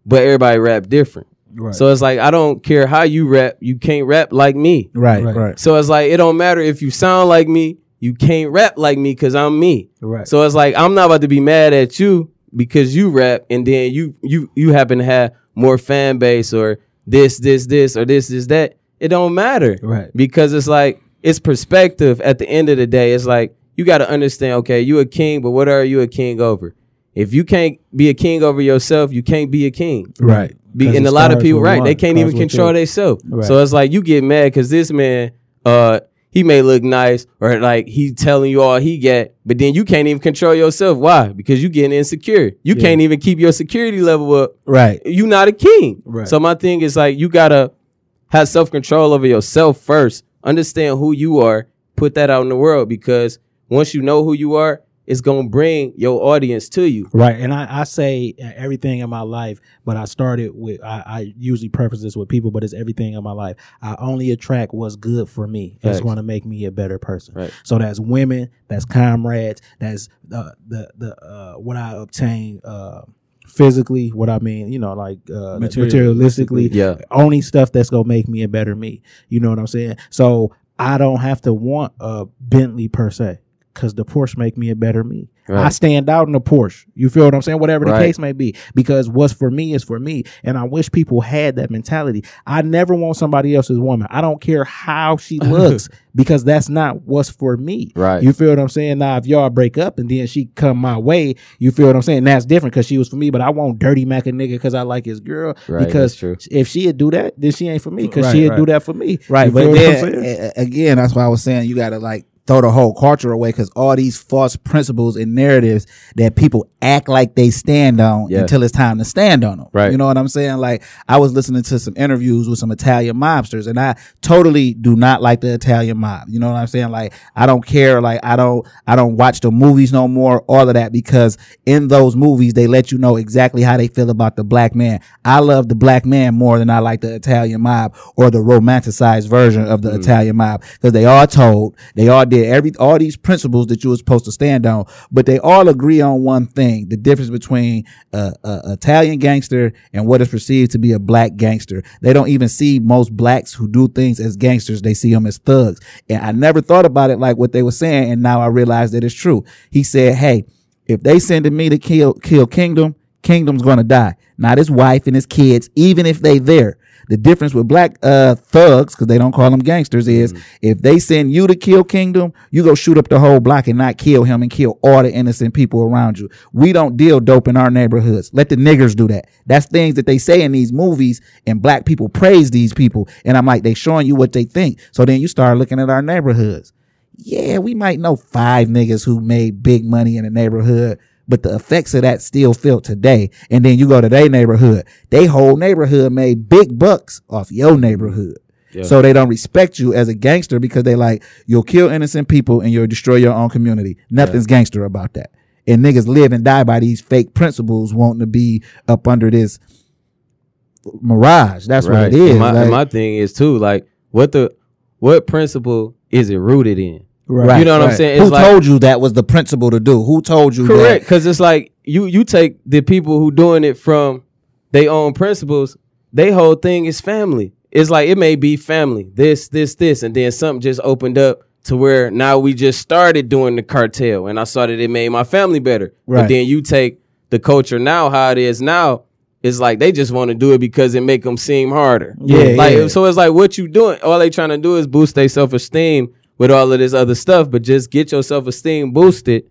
but everybody rap different. Right. So it's like I don't care how you rap, you can't rap like me. Right, Right. right. So it's like it don't matter if you sound like me, you can't rap like me because I'm me. Right. So it's like I'm not about to be mad at you because you rap and then you you you happen to have more fan base or this this this or this this that. It don't matter. Right. Because it's like it's perspective at the end of the day. It's like you got to understand, okay, you a king, but what are you a king over? If you can't be a king over yourself, you can't be a king. right. Be, and a lot of people, right? They can't even control themselves. Right. So it's like you get mad because this man, uh, he may look nice or like he telling you all he got, but then you can't even control yourself. Why? Because you getting insecure. You Yeah. can't even keep your security level up. Right. You not a king. Right. So my thing is like you gotta have self control over yourself first. Understand who you are. Put that out in the world because once you know who you are, it's gonna bring your audience to you. Right, and I, I say everything in my life, but I started with I, I usually preface this with people, but it's everything in my life. I only attract what's good for me. It's going to make me a better person. Right. So that's women, that's comrades, that's uh, the the uh, what I obtain uh, physically, what I mean, you know, like uh, materialistically. Yeah. only stuff that's gonna make me a better me. You know what I'm saying? So I don't have to want a Bentley per se. Cause the Porsche make me a better me. I stand out in the Porsche. You feel what I'm saying? Whatever the Right. case may be. Because what's for me is for me. And I wish people had that mentality. I never want somebody else's woman. I don't care how she looks because that's not what's for me. Right. You feel what I'm saying? Now, if y'all break up and then she come my way, you feel what I'm saying? That's different because she was for me, but I won't dirty mac a nigga because I like his girl. Right, because true. if she'd do that, then she ain't for me because Right, she'd right. do that for me. Right, You but feel what I'm then saying? a- a- again, that's why I was saying you got to like throw the whole culture away because all these false principles and narratives that people act like they stand on Yeah. until it's time to stand on them. Right. You know what I'm saying? Like I was listening to some interviews with some Italian mobsters, and I totally do not like the Italian mob. You know what I'm saying? Like I don't care. Like I don't I don't watch the movies no more. All of that because in those movies they let you know exactly how they feel about the black man. I love the black man more than I like the Italian mob or the romanticized version of the hmm. Italian mob because they all told they all did every all these principles that you were supposed to stand on, but they all agree on one thing: the difference between a, a Italian gangster and what is perceived to be a black gangster. They don't even see most blacks who do things as gangsters; they see them as thugs. And I never thought about it like what they were saying, and now I realize that it's true. He said, "Hey." If they sending me to kill kill Kingdom, Kingdom's gonna die. Not his wife and his kids, even if they there. The difference with black uh thugs, because they don't call them gangsters, is if they send you to kill Kingdom, you go shoot up the whole block and not kill him and kill all the innocent people around you. We don't deal dope in our neighborhoods. Let the niggers do that. That's things that they say in these movies, and black people praise these people. And I'm like, they showing you what they think. So then you start looking at our neighborhoods yeah, we might know five niggas who made big money in the neighborhood, but the effects of that still felt today. And then you go to their neighborhood, they whole neighborhood made big bucks off your neighborhood. Yeah. So they don't respect you as a gangster because they like, you'll kill innocent people and you'll destroy your own community. Nothing's gangster about that. And niggas live and die by these fake principles wanting to be up under this mirage. That's what it is. And my, Like- my thing is too, like, what the what principle is it rooted in? Right. You know what I'm right. saying? Who like- told you that was the principle to do? Who told you Correct, that? because it's like you you take the people who doing it from their own principles. They whole thing is family. It's like it may be family, this, this, this, and then something just opened up to where now we just started doing the cartel, and I saw that it made my family better. Right. But then you take the culture now, how it is now. It's like they just want to do it because it make them seem harder. Yeah, like yeah. so. It's like what you doing. All they trying to do is boost their self esteem with all of this other stuff. But just get your self esteem boosted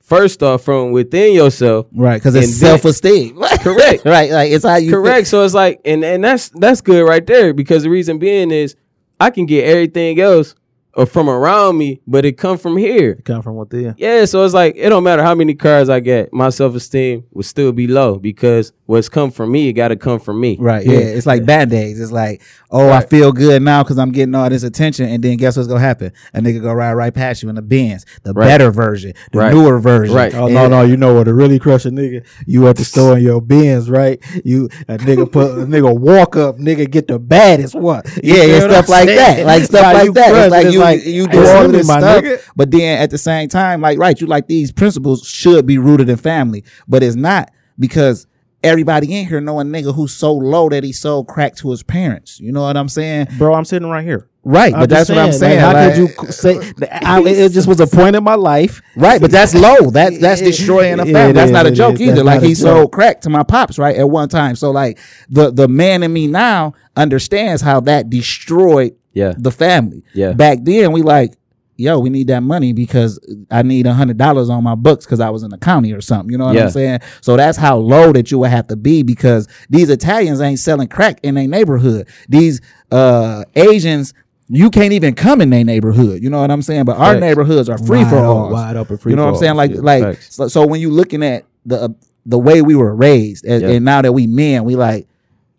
first off from within yourself. Right, because it's self esteem. Correct. right, like it's how you Correct. So it's like, and and that's that's good right there because the reason being is I can get everything else or from around me, but it come from here. Come from within. Yeah, so it's like it don't matter how many cars I get, my self esteem will still be low because what's come from me, it got to come from me. Right, yeah. It's like bad days. It's like, oh, I feel good now because I'm getting all this attention, and then guess what's gonna happen? A nigga go ride right past you in the Benz, the Right. better version, the Right. newer version. Right. Oh no, no, you know what to really crush a nigga? You at the store in your Benz, right? You a nigga put a nigga walk up, nigga get the baddest one. You Yeah, feel yeah, stuff I'm like saying? that. Like stuff like that. It's like you you like, you do all of this stuff, nigga. but then at the same time, like right, you like these principles should be rooted in family, but it's not because everybody in here know a nigga who's so low that he sold crack to his parents. You know what I'm saying? bro, I'm sitting right here. Right, I'm but that's just what I'm saying. Like, how like- could you say? I, it just was a point in my life. Right, but that's low. That that's destroying a family. it That's is, not a joke is. either. Like he sold crack to my pops, right, at one time. So like the the man in me now understands how that destroyed Yeah. the family. Yeah. Back then we like, yo, we need that money because I need a hundred dollars on my books because I was in the county or something. You know what Yeah. I'm saying? So that's how low that you would have to be because these Italians ain't selling crack in their neighborhood. These uh Asians. You can't even come in their neighborhood. You know what I'm saying? But our Facts. neighborhoods are free for all. wide open free You know what I'm saying? Like Yeah, like so, so when you looking at the the way we were raised, and, Yeah. and now that we men, we like,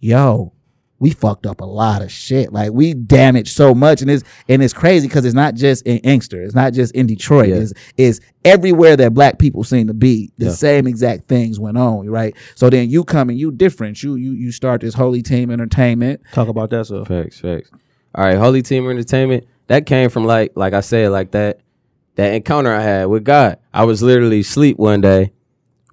yo, we fucked up a lot of shit. Like we damaged so much, and it's and it's crazy because it's not just in Inkster, it's not just in Detroit, Yeah. it's, it's everywhere that black people seem to be. The Yeah. same exact things went on, right? So then you come and you different. You you you start this holy team entertainment. Talk about that stuff. Facts, facts. All right, Holy Team Entertainment. That came from like, like I said, like that, that encounter I had with God. I was literally asleep one day,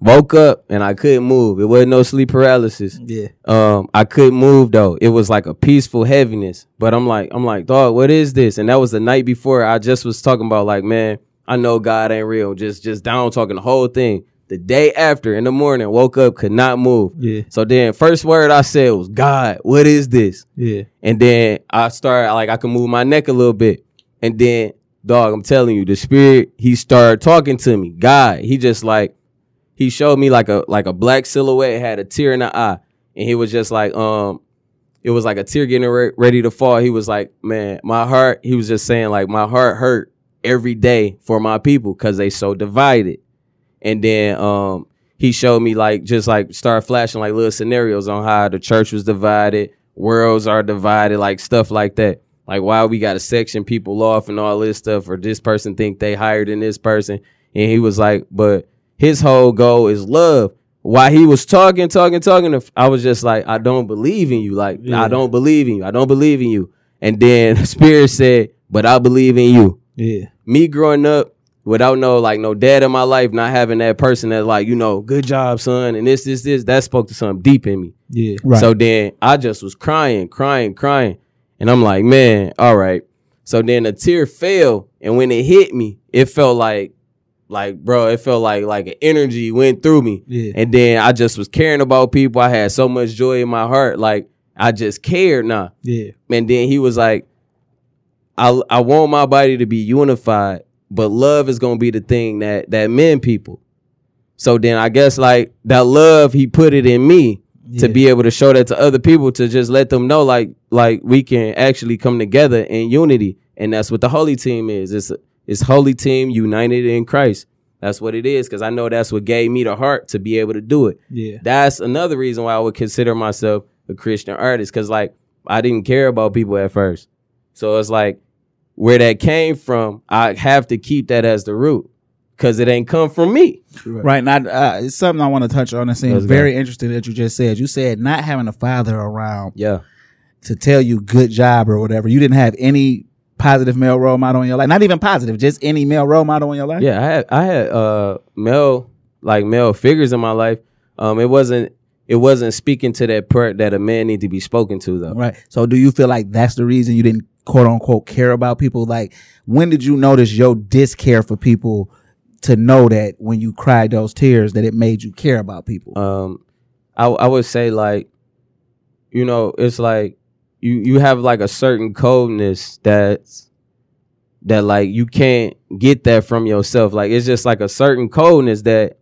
woke up and I couldn't move. It wasn't no sleep paralysis. Yeah. Um, I couldn't move though. It was like a peaceful heaviness. But I'm like, I'm like, dog, what is this? And that was the night before. I just was talking about like, man, I know God ain't real. Just, just down talking the whole thing. The day after, in the morning, woke up, could not move. Yeah. So then, first word I said was, God, what is this? Yeah. And then I started like I could move my neck a little bit. And then, dog, I'm telling you, the spirit, he started talking to me. God, he just like he showed me like a like a black silhouette, had a tear in the eye. And he was just like, um, it was like a tear getting re- ready to fall. He was like, Man, my heart, he was just saying, like, my heart hurt every day for my people because they so divided. And then um he showed me like just like start flashing like little scenarios on how the church was divided, worlds are divided, like stuff like that. Like why we got to section people off and all this stuff, or this person think they higher than this person. And he was like, but his whole goal is love. While he was talking, talking, talking, I was just like, I don't believe in you. Like, Yeah. I don't believe in you. I don't believe in you. And then Spirit said, but I believe in you Yeah. me growing up without no like no dad in my life, not having that person that like, you know, good job, son, and this, this, this, that spoke to something deep in me. Yeah. Right. So then I just was crying, crying, crying. And I'm like, man, all right. So then a tear fell, and when it hit me, it felt like, like, bro, it felt like like an energy went through me. Yeah. And then I just was caring about people. I had so much joy in my heart. Like I just cared now. Yeah. And then he was like, I I want my body to be unified, but love is gonna be the thing that that men people. So then I guess like that love he put it in me to be able to show that to other people to just let them know like like we can actually come together in unity. And that's what the holy team is. It's it's holy team united in Christ. That's what it is, because I know that's what gave me the heart to be able to do it Yeah. that's another reason why I would consider myself a Christian artist because like I didn't care about people at first. So it's like where that came from, I have to keep that as the root because it ain't come from me. Right now, uh, it's something I want to touch on. It seems Let's go. very interesting that you just said. You said not having a father around Yeah. to tell you good job or whatever. You didn't have any positive male role model in your life. Not even positive, just any male role model in your life. Yeah, I had I had uh male like male figures in my life. Um it wasn't it wasn't speaking to that part that a man need to be spoken to though. Right. So do you feel like that's the reason you didn't quote unquote care about people? Like when did you notice your discare for people to know that when you cried those tears that it made you care about people? um I I would say like you know it's like you you have like a certain coldness that's that like you can't get that from yourself. Like it's just like a certain coldness that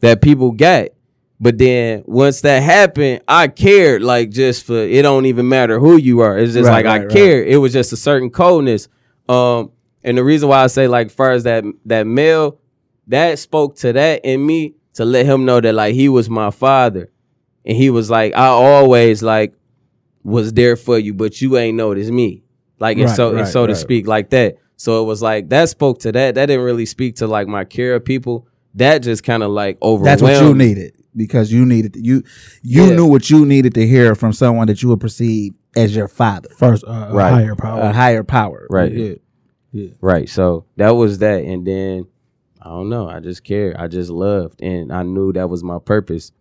that people get. But then once that happened I cared like just for it don't even matter who you are. It's just Right, like right, I right. care it was just a certain coldness. Um and the reason why I say like far as that that male that spoke to that in me to let him know that like he was my father. And he was like i always like was there for you but you ain't noticed me like and Right, so right, so to speak like that so it was like that spoke to that that didn't really speak to like my care of people that just kind of like overwhelmed That's what you needed because you needed you you Yeah. knew what you needed to hear from someone that you would perceive as your father, First, uh, Right. higher power. a higher power. Right. Yeah. Yeah. Right. So that was that. And then I don't know. I just cared. I just loved. And I knew that was my purpose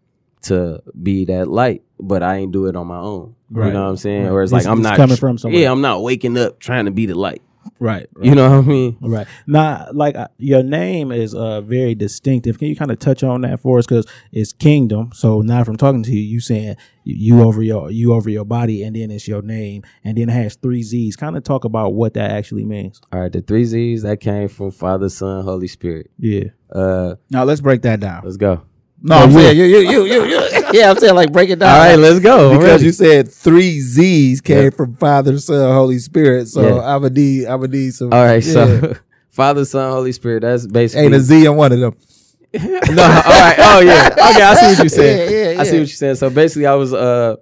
to be that light. But I ain't do it on my own. Right. You know what I'm saying? Right. Or it's It's- like I'm it's not coming from somewhere. Yeah, I'm not waking up trying to be the light. Right. You know what I mean? Right. Now, like uh, your name is uh very distinctive. Can you kind of touch on that for us? Because it's kingdom. So now, from talking to you, you saying you, you over your you over your body, and then it's your name, and then it has three Z's. Kind of talk about what that actually means. All right, the three Z's that came from Father, Son, Holy Spirit. Yeah. Uh Now let's break that down. let's go. No, I'm saying you, you, you, you, you. Yeah, I'm saying like break it down. All right, let's go. Because you said three Z's came Yeah. from Father, Son, Holy Spirit. So Yeah. I'm gonna need, I'm gonna need some. All right, yeah. so Father, Son, Holy Spirit. That's basically ain't a Z on one of them. no, all right. Oh yeah. Okay, I see what you're saying. Yeah, yeah, I see what you're saying. So basically, I was uh,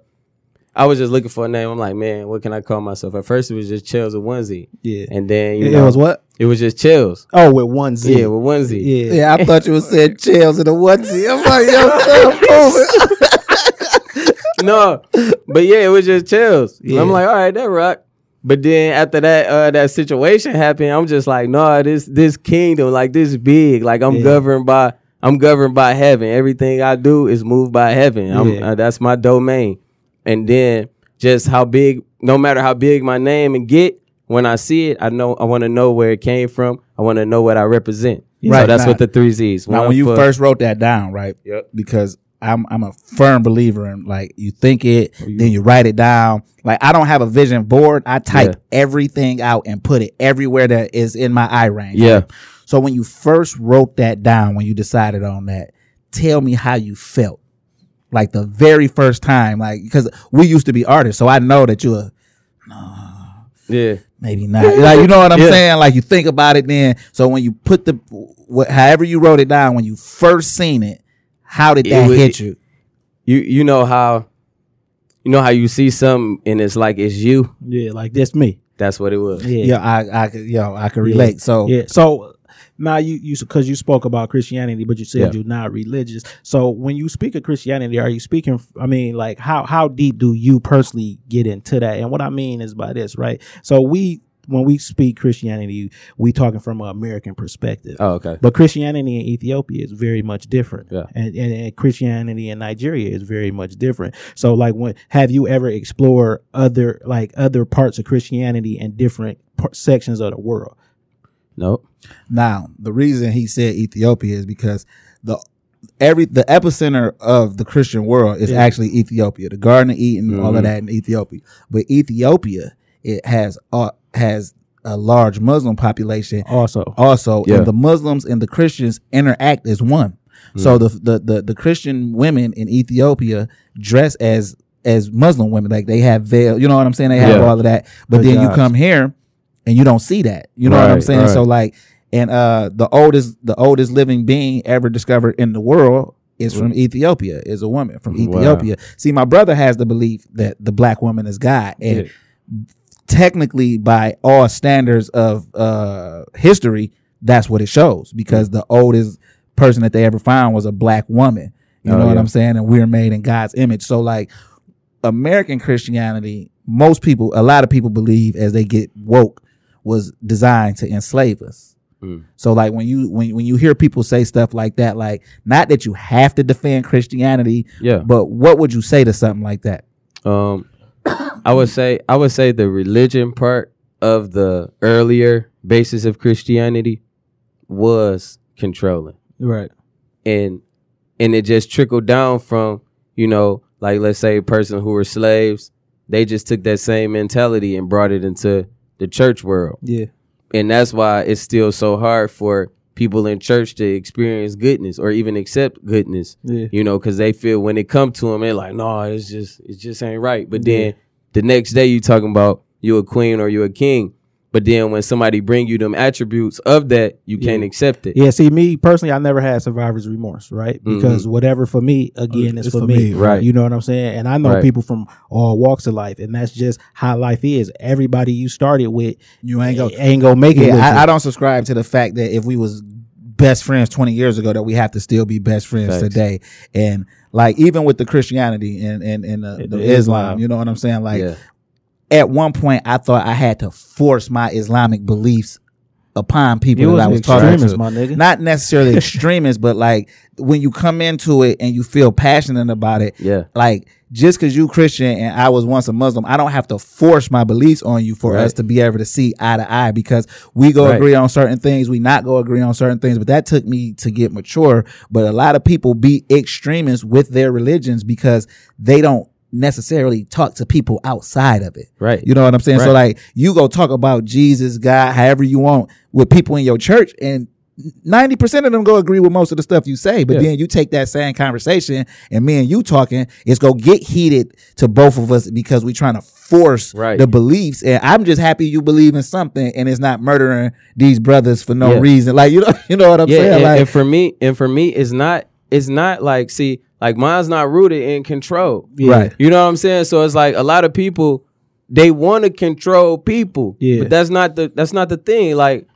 I was just looking for a name. I'm like, man, what can I call myself? At first, it was just Chills with one Z, Yeah. and then you It, know, was what? It was just Chills. Oh, with one Z. Yeah, with one Z. Yeah. Yeah, I thought you was saying chills in a onesie. I'm like, yo, son, no, but yeah, it was just Chills. Yeah. I'm like, all right, that rock. But then after that, uh, that situation happened. I'm just like, no, this this kingdom, like this big, like I'm Yeah. governed by, I'm governed by heaven. Everything I do is moved by heaven. I'm, Yeah. uh, that's my domain. And then just how big, no matter how big my name and get, when I see it, I know I want to know where it came from. I want to know what I represent. Right, So that's now- what the three Z's. Now, when you for- first wrote that down, right? Yep. Because I'm I'm a firm believer in like you think it, then you write it down. Like I don't have a vision board. I type Yeah. everything out and put it everywhere that is in my eye range. Yeah. right? So when you first wrote that down, when you decided on that, tell me how you felt. Like the very first time, like because we used to be artists, so I know that you're yeah. Maybe not. Like you know what I'm Yeah. saying? Like you think about it then. So when you put the what, however you wrote it down, when you first seen it, how did It that was- hit you? You you know how, you know how you see something and it's like it's you. Yeah, like that's me. That's what it was. Yeah. Yeah, I I could yo I could relate. So yeah. So now you you because you spoke about Christianity, but you said Yeah. you're not religious. So when you speak of Christianity, are you speaking? I mean, like how how deep do you personally get into that? And what I mean is by this, right? So we when we speak Christianity, we talking from an American perspective. Oh, okay. But Christianity in Ethiopia is very much different. Yeah. And, and, and Christianity in Nigeria is very much different. So like when have you ever explored other like other parts of Christianity in different par- sections of the world? Nope. now the reason he said Ethiopia is because the every the epicenter of the Christian world is Yeah. actually Ethiopia. The Garden of Eden, all Mhm. of that in Ethiopia. But Ethiopia, it has uh, has a large Muslim population Also. also Yeah. and the muslims and the christians interact as one so the, the the the christian women in ethiopia dress as as muslim women like they have veil you know what i'm saying they have Yeah. all of that but Good then you come here and you don't see that you know what i'm saying right. so like and uh the oldest the oldest living being ever discovered in the world is from Ethiopia, is a woman from Wow. Ethiopia. See, my brother has the belief that the black woman is God. And Yeah. technically by all standards of uh history that's what it shows because the oldest person that they ever found was a black woman you Oh, know what i'm saying and we're made in god's image so like american christianity most people a lot of people believe as they get woke was designed to enslave us Mm. so like when you when, when you hear people say stuff like that like not that you have to defend christianity Yeah. but what would you say to something like that Um, I would say I would say the religion part of the earlier basis of Christianity was controlling, Right. and and it just trickled down from you know like let's say a person who were slaves, they just took that same mentality and brought it into the church world, Yeah. and that's why it's still so hard for people in church to experience goodness or even accept goodness Yeah. you know, because they feel when it come to them, they're like, no, it's just it just ain't right. But Yeah. then the next day you talking about you a queen or you a king, but then when somebody bring you them attributes of that, you can't Yeah. accept it. Yeah, see, me personally, I never had survivor's remorse, right? Mm-hmm. Because whatever for me, again, is It's for, for me, me, right. You know what I'm saying? And I know Right. people from all walks of life, and that's just how life is. Everybody you started with, you ain't go ain't gonna make it. Yeah, you. I, I don't subscribe to the fact that if we was best friends 20 years ago, that we have to still be best friends Facts. today. And like even with the Christianity and and, and the, the the Islam, Islam. you know what I'm saying? Like yeah, at one point, I thought I had to force my Islamic beliefs upon people You that I was talking to. my nigga. Not necessarily extremists, but like when you come into it and you feel passionate about it, Yeah. like just because you Christian and I was once a Muslim, I don't have to force my beliefs on you for Right. us to be able to see eye to eye because we go Right. agree on certain things, we not go agree on certain things. But that took me to get mature. But a lot of people be extremists with their religions because they don't necessarily talk to people outside of it. Right. You know what I'm saying? So like you go talk about Jesus, God, however you want with people in your church and 90% of them go agree with most of the stuff you say, but then you take that same conversation and me and you talking, it's gonna get heated to both of us because we're trying to force Right. the beliefs. And I'm just happy you believe in something and it's not murdering these brothers for no Yeah. reason. Like you know, you know what I'm yeah, saying? and, like and for me, and for me, it's not. It's not like see, like mine's not rooted in control. Right. You know what I'm saying? So it's like a lot of people they want to control people. Yeah. But that's not the that's not the thing. Like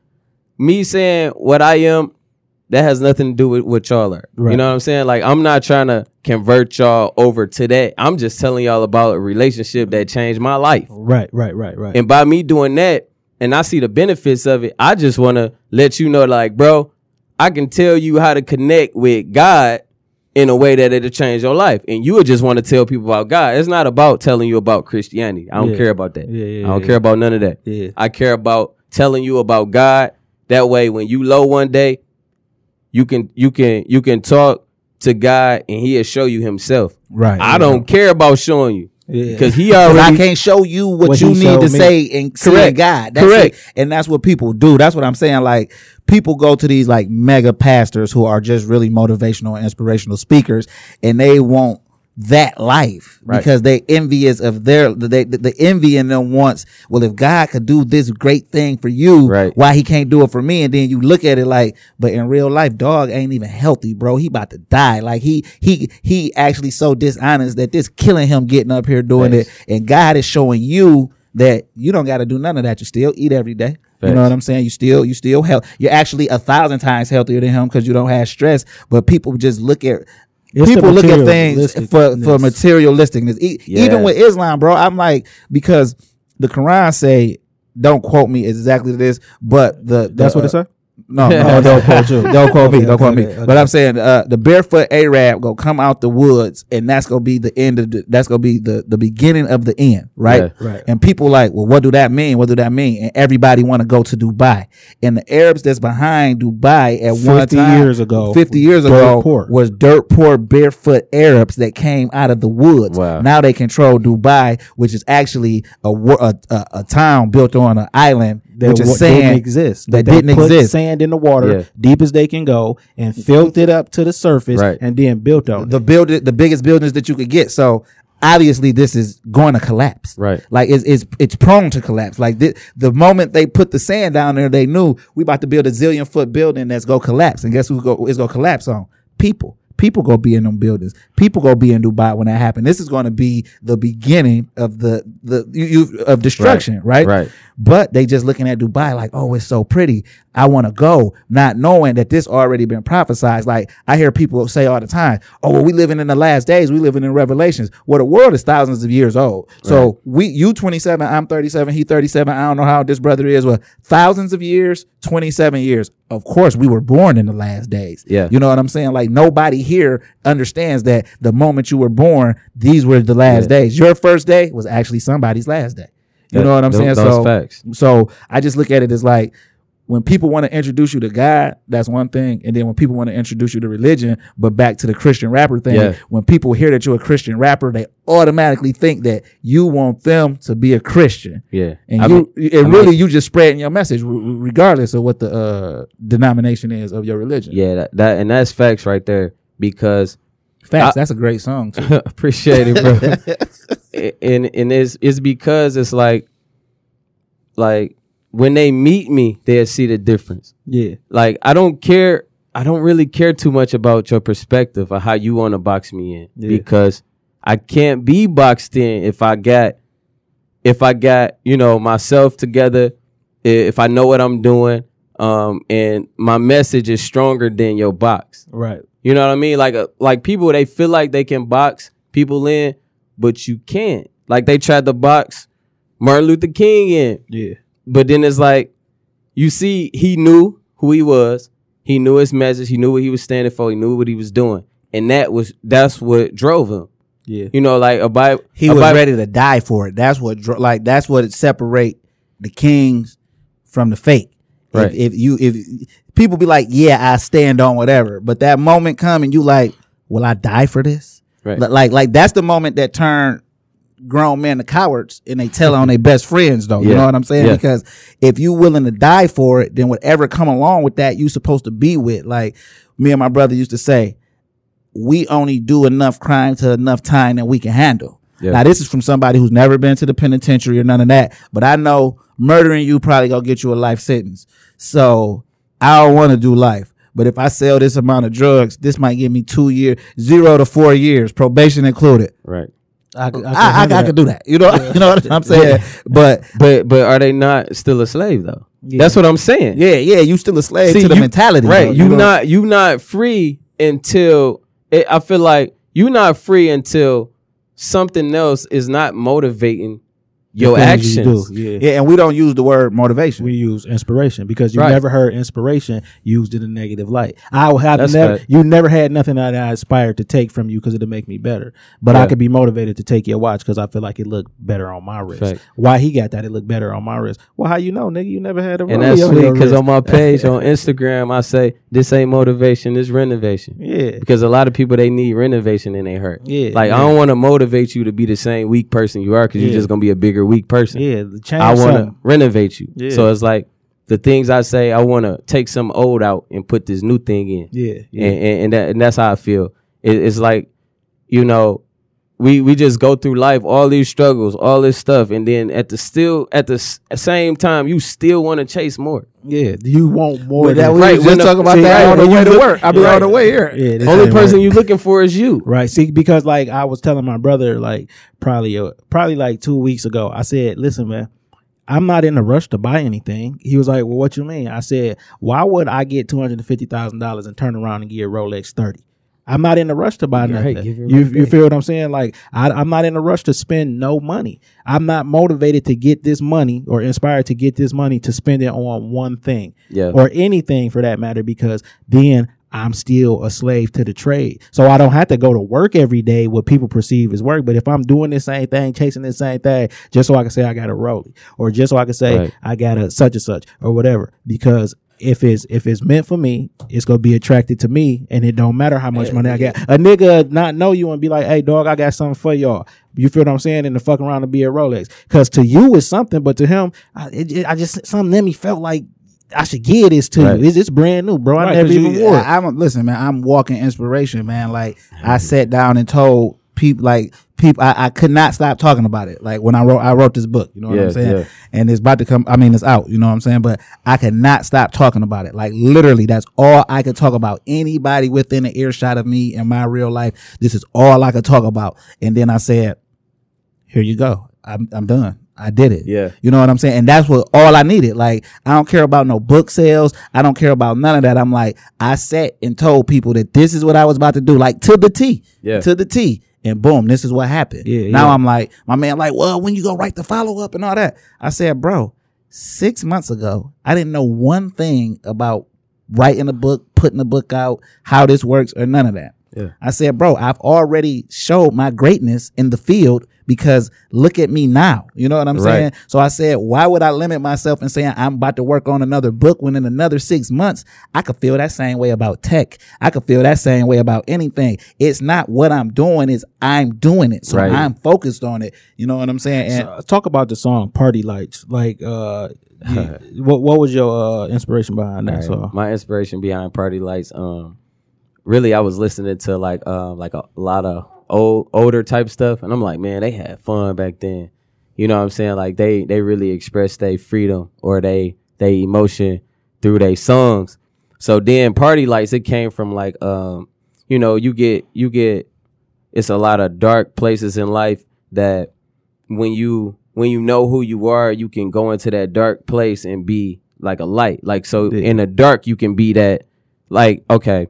me saying what I am, that has nothing to do with what y'all are. Right. You know what I'm saying? Like I'm not trying to convert y'all over to that. I'm just telling y'all about a relationship that changed my life. Right, right, right, right. And by me doing that, and I see the benefits of it, I just want to let you know, like, bro, I can tell you how to connect with God in a way that it'll change your life. And you would just want to tell people about God. It's not about telling you about Christianity. I don't Yeah. care about that. Yeah, yeah, I don't care about none of that. Yeah. I care about telling you about God. That way, when you low one day, you can you can you can talk to God and He'll show you Himself. right. I don't care about showing you Yeah. because He 'Cause I can't show you what, What you need to me. say and Correct. God. That's Correct. it. And that's what people do. That's what I'm saying. Like people go to these like mega pastors who are just really motivational inspirational speakers and they want that life Right. because they envious of their they the, the envy in them wants well if God could do this great thing for you Right. why he can't do it for me and then you look at it like but in real life dog ain't even healthy bro he about to die like he he he actually so dishonest that this killing him getting up here doing Facts. it and God is showing you that you don't got to do none of that you still eat every day you know what I'm saying? You still, you still health. You're actually a thousand times healthier than him because you don't have stress. But people just look at It's people look at things for for materialisticness. E- Yeah. Even with Islam, bro, I'm like because the Quran say, don't quote me exactly this, but the, the That's what it said. No, no, don't quote you. Don't quote me. Don't quote me. But I'm saying uh, the barefoot Arab go come out the woods, and that's gonna be the end of the. That's gonna be the the beginning of the end, right? Yeah. Right. And people like, well, what do that mean? What do that mean? And everybody want to go to Dubai, and the Arabs that's behind Dubai at one 50 time, years ago, fifty years dirt ago, poor. was dirt poor barefoot Arabs that came out of the woods. Wow. Now they control Dubai, which is actually a a, a, a town built on an island, that which is sand didn't exist. that they didn't put exist. Sand in the water, Yeah. deep as they can go, and mm-hmm. filled it up to the surface, Right. and then built on the it. build the biggest buildings that you could get. So obviously this is going to collapse. Right. Like it's it's it's prone to collapse. Like the, the moment they put the sand down there, they knew we about to build a zillion foot building that's gonna collapse. And guess who's go is gonna collapse on? People. People gonna be in them buildings. People gonna be in Dubai when that happens. This is gonna be the beginning of the the you, you of destruction, right? Right. But they just looking at Dubai like, oh, it's so pretty. I want to go, not knowing that this already been prophesized. Like I hear people say all the time, oh, well, we living in the last days. We living in Revelations. Well, the world is thousands of years old. So we, you 27, I'm 37, he 37. I don't know how this brother is. Well, thousands of years, 27 years. Of course, we were born in the last days. Yeah. You know what I'm saying? Like nobody here understands that the moment you were born, these were the last Yeah. days. Your first day was actually somebody's last day. You know what I'm saying? so, facts. so I just look at it as like when people want to introduce you to God, that's one thing, and then when people want to introduce you to religion, but back to the Christian rapper thing, Yeah. when people hear that you're a Christian rapper, they automatically think that you want them to be a Christian, Yeah. and I you mean- and I really mean- you just spreading your message regardless of what the uh, denomination is of your religion. Yeah, that, that and that's facts right there because facts. I- that's a great song. Too. appreciate it, bro. and and it's it's because it's like like when they meet me, they'll see the difference. Yeah. Like I don't care. I don't really care too much about your perspective or how you want to box me in Yeah. because I can't be boxed in if I got if I got you know myself together, if I know what I'm doing, um, and my message is stronger than your box. Right. You know what I mean? Like uh, like people they feel like they can box people in, but you can't. Like they tried to box Martin Luther King in, Yeah. But then it's like you see, he knew who he was. He knew his message. He knew what he was standing for. He knew what he was doing, and that was that's what drove him. Yeah. You know, like a Bible. He a was Bible- ready to die for it. That's what dro- like that's what it separate the kings from the fake. Right. If, if you if people be like, yeah, I stand on whatever, but that moment come and you like, will I die for this? Right. Li- Like like that's the moment that turned grown men to cowards and they tell on their best friends though. You know what I'm saying? Yeah. Because if you willing to die for it, then whatever come along with that, you supposed to be with. Like me and my brother used to say, we only do enough crime to enough time that we can handle. Yeah. Now this is from somebody who's never been to the penitentiary or none of that, but I know murdering you probably gonna get you a life sentence. So I don't want to do life. But if I sell this amount of drugs, this might give me two years, zero to four years, probation included. right. I, could- I, could I, I, handle could do that. You know, you know what I'm saying? But But but are they not still a slave though? Yeah. That's what I'm saying. yeah, yeah, you still a slave See, to the you- mentality, right? though, you know? not you not free until it, I feel like you not free until something else is not motivating your actions. Yeah. Yeah, and we don't use the word motivation. We use inspiration because you Right. never heard inspiration used in a negative light. I have That's never, fact. you never had nothing that I aspired to take from you because it'll make me better. But I could be motivated to take your watch because I feel like it looked better on my wrist. Fact. Why he got that? It looked better on my wrist. Well, how you know, nigga? You never had a And that's sweet because on my page on Instagram, I say this ain't motivation, this renovation. yeah, Because a lot of people they need renovation and they hurt. Yeah, like I don't want to motivate you to be the same weak person you are because Yeah. you're just gonna be a bigger weak person. yeah. Change I want to renovate you. Yeah. So it's like the things I say, I want to take some old out and put this new thing in. Yeah, yeah. and, and, and, that, and that's how I feel. It, it's like, you know, we we just go through life, all these struggles, all this stuff, and then at the still at the s- same time, you still want to chase more. yeah. You want more. But that than- we Right, just talking about see, that right, on the way you to look- work. I be right. on the way here. Yeah, Only person work. you looking for is you. Right. See, because like I was telling my brother, like probably uh, probably like two weeks ago, I said, "Listen, man, I'm not in a rush to buy anything." He was like, "Well, what you mean?" I said, "Why would I get two hundred and fifty thousand dollars and turn around and get a Rolex thirty? I'm not in a rush to buy Right, nothing. it you right you feel what I'm saying? Like I, I'm not in a rush to spend no money. I'm not motivated to get this money or inspired to get this money to spend it on one thing Yeah. or anything for that matter, because then I'm still a slave to the trade. So I don't have to go to work every day what people perceive as work. But if I'm doing the same thing, chasing the same thing, just so I can say I got a rollie, or just so I can say Right. I got a such and such, or whatever, because if it's if it's meant for me, it's gonna be attracted to me, and it don't matter how much money I get. A nigga not know you and be like, "Hey, dog, I got something for y'all." You feel what I'm saying? And the fuck around and be a Rolex, because to you it's something, but to him, I, it, it- I just something in me felt like I should give this to Right. you. It's, it's brand new, bro. I Right, never even wore it. I, am listen, man. I'm walking inspiration, man. Like I sat down and told people, like people, I, I could not stop talking about it. Like when I wrote, I wrote this book. You know what Yeah, I'm saying? yeah. And it's about to come. I mean, it's out. You know what I'm saying? But I could not stop talking about it. Like literally, that's all I could talk about. Anybody within the earshot of me in my real life, this is all I could talk about. And then I said, "Here you go. I'm I'm done." I did it. Yeah. You know what I'm saying? And that's what all I needed. Like, I don't care about no book sales. I don't care about none of that. I'm like, I sat and told people that this is what I was about to do, like to the T. Yeah. To the T. And boom, this is what happened. Yeah, now yeah. I'm like, my man, like, well, when you go write the follow up and all that. I said, bro, six months ago, I didn't know one thing about writing a book, putting a book out, how this works, or none of that. Yeah. I said, bro, I've already showed my greatness in the field because look at me now. You know what I'm Right. saying? So I said, why would I limit myself and saying I'm about to work on another book when in another six months I could feel that same way about tech. I could feel that same way about anything. It's not what I'm doing, is I'm doing it. So Right. I'm focused on it. You know what I'm saying? And So, talk about the song "Party Lights." Like, uh, you- what what was your uh, inspiration behind that Right. song? My inspiration behind Party Lights, um, really, I was listening to like um like a lot of old older type stuff, and I'm like, man, they had fun back then. You know what I'm saying? Like they they really expressed their freedom or they they emotion through their songs. So then Party Lights, it came from like um, you know, you get you get it's a lot of dark places in life that when you when you know who you are, you can go into that dark place and be like a light. Like so in the dark you can be that like okay,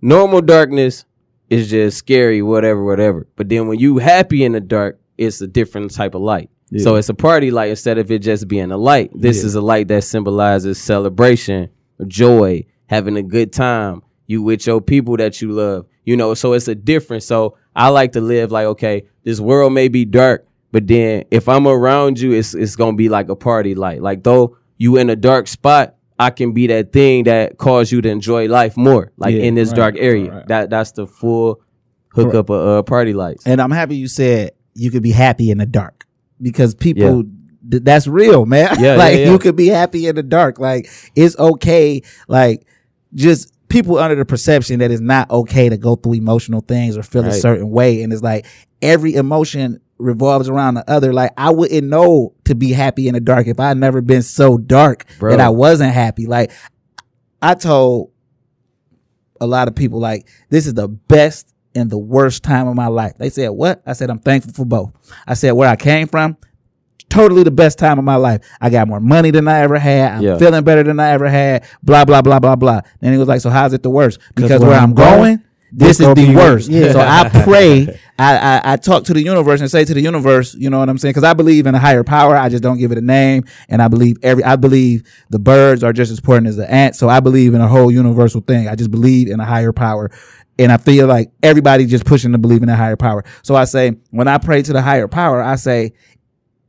normal darkness is just scary whatever whatever. But then when you happy in the dark, it's a different type of light. So it's a party light instead of it just being a light. This Yeah. is a light that symbolizes celebration, joy, having a good time. You with your people that you love. You know, so it's a difference. So I like to live like, okay, this world may be dark, but then if I'm around you, it's it's gonna be like a party light. Like though you in a dark spot, I can be that thing that cause you to enjoy life more. Like Yeah, in this right, dark area. right. That that's the full hookup of uh, party lights. And I'm happy you said you could be happy in the dark because people. th- That's real, man. Yeah, like yeah, yeah. you could be happy in the dark. Like it's okay. Like just people under the perception that it's not okay to go through emotional things or feel a certain way. And it's like every emotion revolves around the other. Like I wouldn't know to be happy in the dark if I never been so dark Bro. that I wasn't happy. Like I told a lot of people like this is the best and the worst time of my life. They said, "What?" I said, "I'm thankful for both." I said, "Where I came from, totally the best time of my life. I got more money than I ever had. I'm Yeah. feeling better than I ever had. Blah blah blah blah blah." Then he was like, "So how's it the worst?" Because where where I'm I'm going, going, this is the worst. yeah. So I pray. I, I I talk to the universe and say to the universe, you know what I'm saying? Because I believe in a higher power. I just don't give it a name, and I believe every. I believe the birds are just as important as the ants. So I believe in a whole universal thing. I just believe in a higher power. And I feel like everybody just pushing to believe in a higher power. So I say, when I pray to the higher power, I say,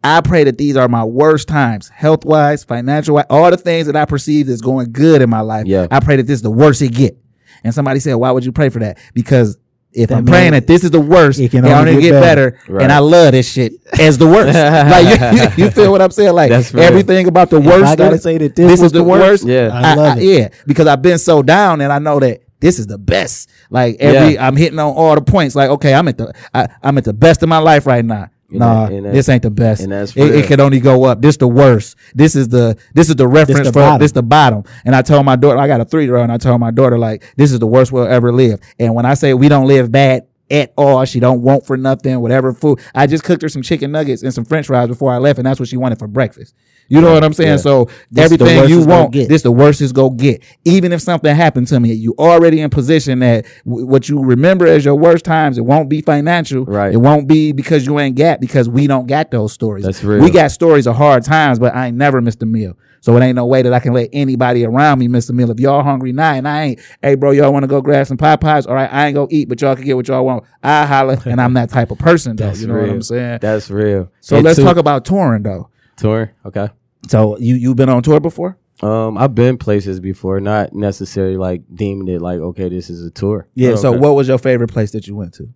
I pray that these are my worst times, health wise, financial wise, all the things that I perceive as going good in my life. Yeah. I pray that this is the worst it get. And somebody said, why would you pray for that? Because if That I'm praying that this is the worst, it it can can only only get get better. better, Right. and I love this shit as the worst. like you, you, you feel what I'm saying? Like That's everything about the If worst. I gotta say that this was is the worst, Yeah. I love it. yeah, because I've been so down, and I know that this is the best. Like every, Yeah. I'm hitting on all the points. Like okay, I'm at the, I, I'm at the best of my life right now. Nah, that- and that- this ain't the best. and that's it, it could only go up. This the worst. This is the this is the reference the for bottom. this the bottom. And I told my daughter, I got a three year old, and I told my daughter like this is the worst we'll ever live. And when I say we don't live bad at all, she don't want for nothing, whatever food. I just cooked her some chicken nuggets and some French fries before I left, and that's what she wanted for breakfast. You know what I'm saying? Yeah. So This everything you want, get. this the worst is go get. Even if something happened to me, you already in position that w- what you remember as your worst times, it won't be financial. Right. It won't be because you ain't got because we don't got those stories. That's real. We got stories of hard times, but I ain't never missed a meal. So it ain't no way that I can let anybody around me miss a meal. If y'all hungry now and I ain't, hey bro, y'all want to go grab some Popeyes? All right, I ain't gonna eat, but y'all can get what y'all want. I holler, and I'm that type of person though. That's you know real. what I'm saying? That's real. So And let's two- talk about touring though. tour. Okay. So you you've been on tour before? Um, I've been places before, not necessarily like deeming it like okay, this is a tour. Yeah. Oh, So okay. what was your favorite place that you went to?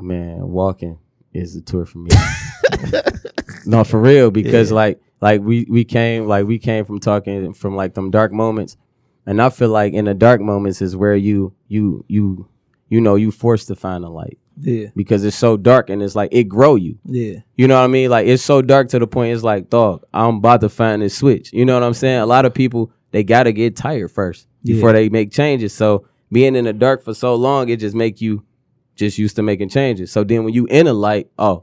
man, walking is the tour for me. no, for real, because like like we we came like we came from talking from like them dark moments, and I feel like in the dark moments is where you you you you know you forced to find a light Yeah, because it's so dark and it's like it grow you. yeah, You know what I mean? Like it's so dark to the point it's like, dog, I'm about to find this switch. You know what I'm saying? A lot of people they gotta get tired first before Yeah. they make changes. So being in the dark for so long, it just make you just used to making changes. So then when you in a light, oh,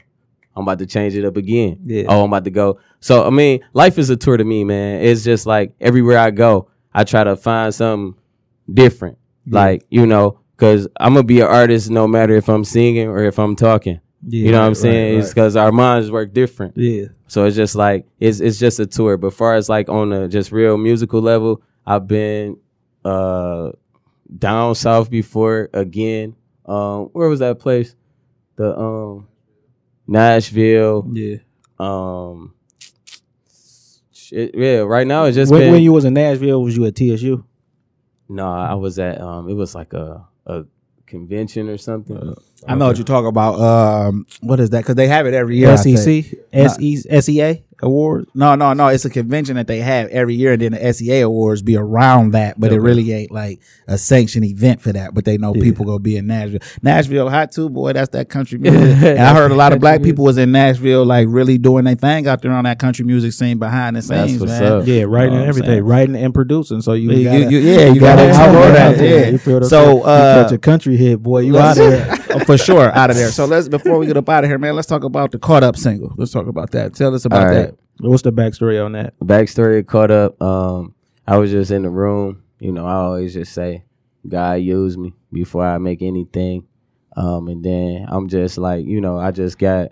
I'm about to change it up again. Yeah. Oh, I'm about to go. So I mean, life is a tour to me, man. It's just like everywhere I go, I try to find something different. Like, you know, cause I'm gonna be an artist no matter if I'm singing or if I'm talking. yeah. You know what I'm saying? right, It's because our minds work different. yeah, So it's just like it's it's just a tour. But far as like on a just real musical level, I've been uh down south before again. Um where was that place? The um Nashville. yeah. Um shit, yeah, right now it's just When, been when you was in Nashville, was you at TSU? No, I was at um it was like a a convention or something. I know what you're talking about. Um, what is that? Because they have it every year. SEC, SE, SEA award. No, no, no. It's a convention that they have every year, and then the SEA awards be around that, but it really ain't like a sanctioned event for that. But they know people gonna be in Nashville. Nashville hot too, boy. That's that country music. and I heard a lot of black people was in Nashville, like really doing their thing out there on that country music scene behind the That's scenes, what's man. up. Yeah, writing know and what I'm everything, writing and producing. So you, You- gotta, you- yeah, you gotta explore explore that, there. yeah. You feel what So, saying? You uh, catch a country hit, boy. You out of there. Oh, for sure, out of there. So let's before we get up out of here, man. Let's talk about the caught up single. Let's talk about that. Tell us about All right. that. What's the backstory on that? backstory caught up. Um, I was just in the room. You know, I always just say, God use me before I make anything. Um, and then I'm just like, you know, I just got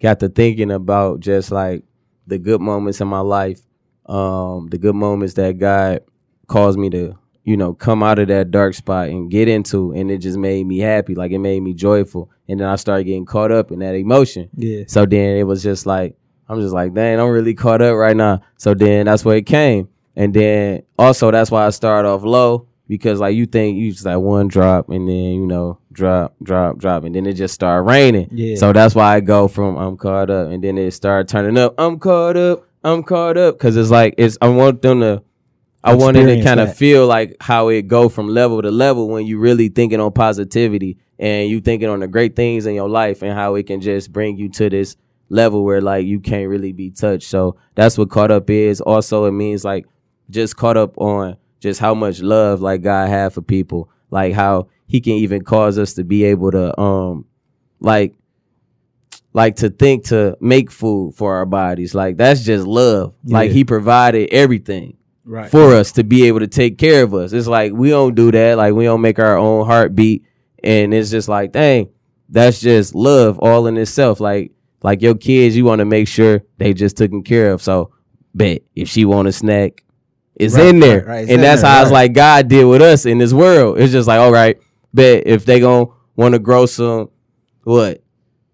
got to thinking about just like the good moments in my life, um, the good moments that God caused me to, you know, come out of that dark spot and get into, and it just made me happy. Like it made me joyful, and then I started getting caught up in that emotion. Yeah. So then it was just like I'm just like, dang, I'm really caught up right now. So then that's where it came. And then also that's why I started off low because like you think you just like one drop and then you know drop, drop, drop, and then it just started raining. Yeah. So that's why I go from I'm caught up and then it started turning up. I'm caught up. I'm caught up because it's like it's I want them to. I wanted to kind of feel like how it go from level to level when you really thinking on positivity and you thinking on the great things in your life and how it can just bring you to this level where like you can't really be touched. So that's what caught up is. Also, it means like just caught up on just how much love like God had for people, like how He can even cause us to be able to um like like to think to make food for our bodies. Like that's just love. Like He provided everything Right. for us to be able to take care of us. It's like we don't do that. Like we don't make our own heartbeat, and it's just like, dang, that's just love all in itself. Like like your kids, you want to make sure they just taken care of. So bet if she want a snack, it's Right, in there, right, right. It's in and that's there, how it's like God did with us in this world. It's just like, all right, bet if they gonna want to grow some what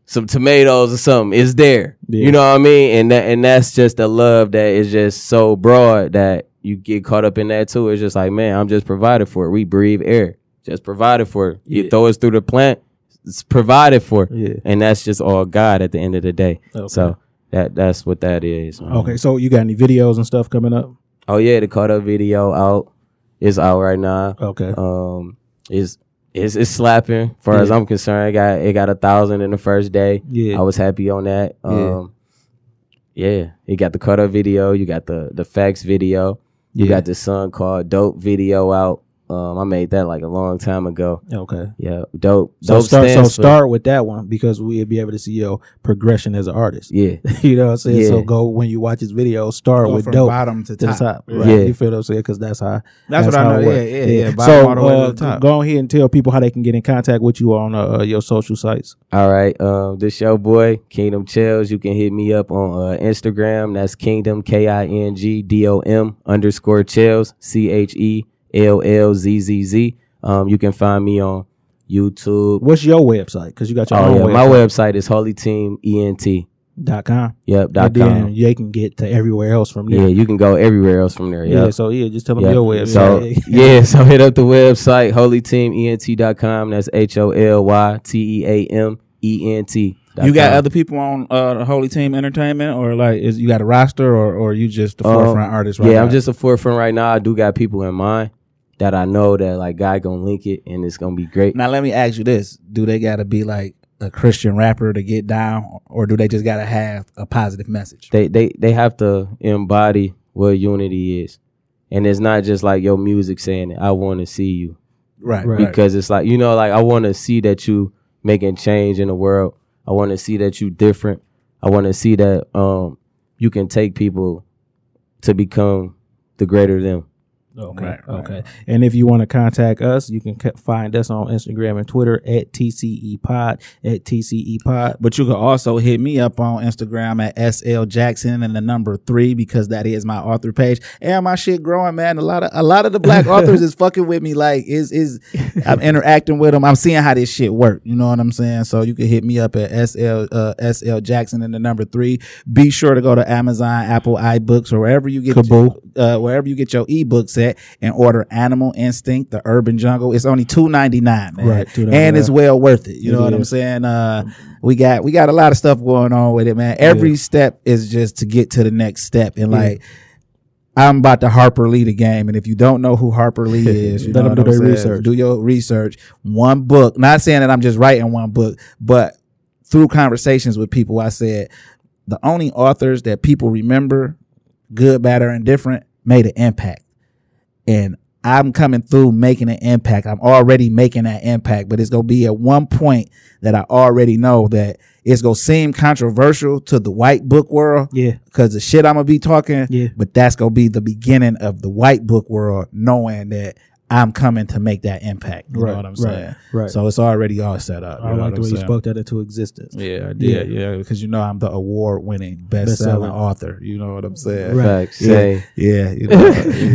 some tomatoes or something, it's there. Yeah. You know what I mean? And that and that's just the love that is just so broad that you get caught up in that too. It's just like, man, I'm just provided for. We breathe air. Just provided for. You Yeah. throw us through the plant, it's provided for. Yeah. And that's just all God at the end of the day. Okay. So that that's what that is. man. Okay, so you got any videos and stuff coming up? Oh yeah, the caught up video out is out right now. Okay. Um is it's, it's slapping. Far as I'm concerned, it got it got a thousand in the first day. Yeah. I was happy on that. Yeah. Um, yeah, you got the cut up video, you got the the facts video, you Yeah. got the song called "Dope" video out. Um, I made that like a long time ago. Okay. Yeah, dope. So dope start so for- start with that one because we'll be able to see your progression as an artist. Yeah, you know what I'm saying? Yeah. So go when you watch this video, start Go with from dope bottom to to the top. top. Right. Yeah. You feel what I'm saying? Because that's how That's what I know. it Yeah, yeah, yeah. Bottom So all the way uh, to the top. go ahead and tell people how they can get in contact with you on uh, your social sites. All right. Um, this your boy Kingdom Chellzzz. You can hit me up on uh, Instagram. That's Kingdom K I N G D O M underscore Chellzzz C H E L L Z Z Z. Um, you can find me on YouTube. What's your website? Because you got your Oh own yeah, website. my website is Holy Team dot com. Yep. Dot And then com. they can get to everywhere else from there. Yeah, you can go everywhere else from there. Yeah, so yeah, just tell them Yep. your website. So yeah, so hit up the website holyteament.com. That's H O L Y T E A M E N T. You got other people on uh, the Holy Team Entertainment, or like is you got a roster, or or you just the Um, forefront artist? Right yeah, now? I'm just a forefront right now. I do got people in mind that I know that like God gonna link it and it's gonna be great. Now let me ask you this: Do they got to be like a Christian rapper to get down, or do they just got to have a positive message? They they they have to embody what unity is. And it's not just like your music saying it. I want to see you. Right, Right. right. because it's like you know like i want to see that you making change in the world i want to see that you different i want to see that um you can take people to become the greater them Okay. Right, right. okay. And if you want to contact us, you can find us on Instagram and Twitter at TCE Pod at TCE Pod. But you can also hit me up on Instagram at SL Jackson and the number three because that is my author page. And my shit growing, man. A lot of a lot of the black authors is fucking with me. Like is is I'm interacting with them. I'm seeing how this shit work. You know what I'm saying? So you can hit me up at SL uh, SL Jackson and the number three. Be sure to go to Amazon, Apple iBooks, or wherever you get Kobo. uh, wherever you get your ebooks at and order Animal Instinct, The Urban Jungle. It's only two ninety nine, man. Right, $2.99. and it's well worth it. You It know what I'm saying? Uh, we got we got a lot of stuff going on with it, man. Every step is just to get to the next step, and Yeah. like. I'm about to Harper Lee the game, and if you don't know who Harper Lee is, you Let know them do their research. Do your research. One book. Not saying that I'm just writing one book, but through conversations with people, I said the only authors that people remember, good, bad, or indifferent, made an impact. And I'm coming through making an impact. I'm already making that impact, but it's gonna be at one point that I already know that it's gonna seem controversial to the white book world Yeah. because the shit I'm gonna be talking. Yeah. But that's gonna be the beginning of the white book world, knowing that I'm coming to make that impact. You Right, know what I'm right, saying? right. So it's already all set up. I like the way I'm you spoke that into existence. Yeah, I did. Yeah, because you know I'm the award winning best selling author. You know what I'm saying? Facts. Yeah, yeah. You know,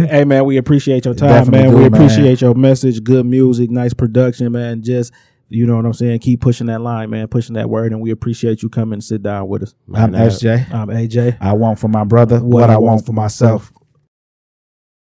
hey man, we appreciate your time, Definitely man. do, we man. appreciate your message, good music, nice production, man. Just you know what I'm saying. Keep pushing that line, man. Pushing that word, and we appreciate you coming and sit down with us. I'm Man, SJ. I'm AJ. I want for my brother what, I want for myself.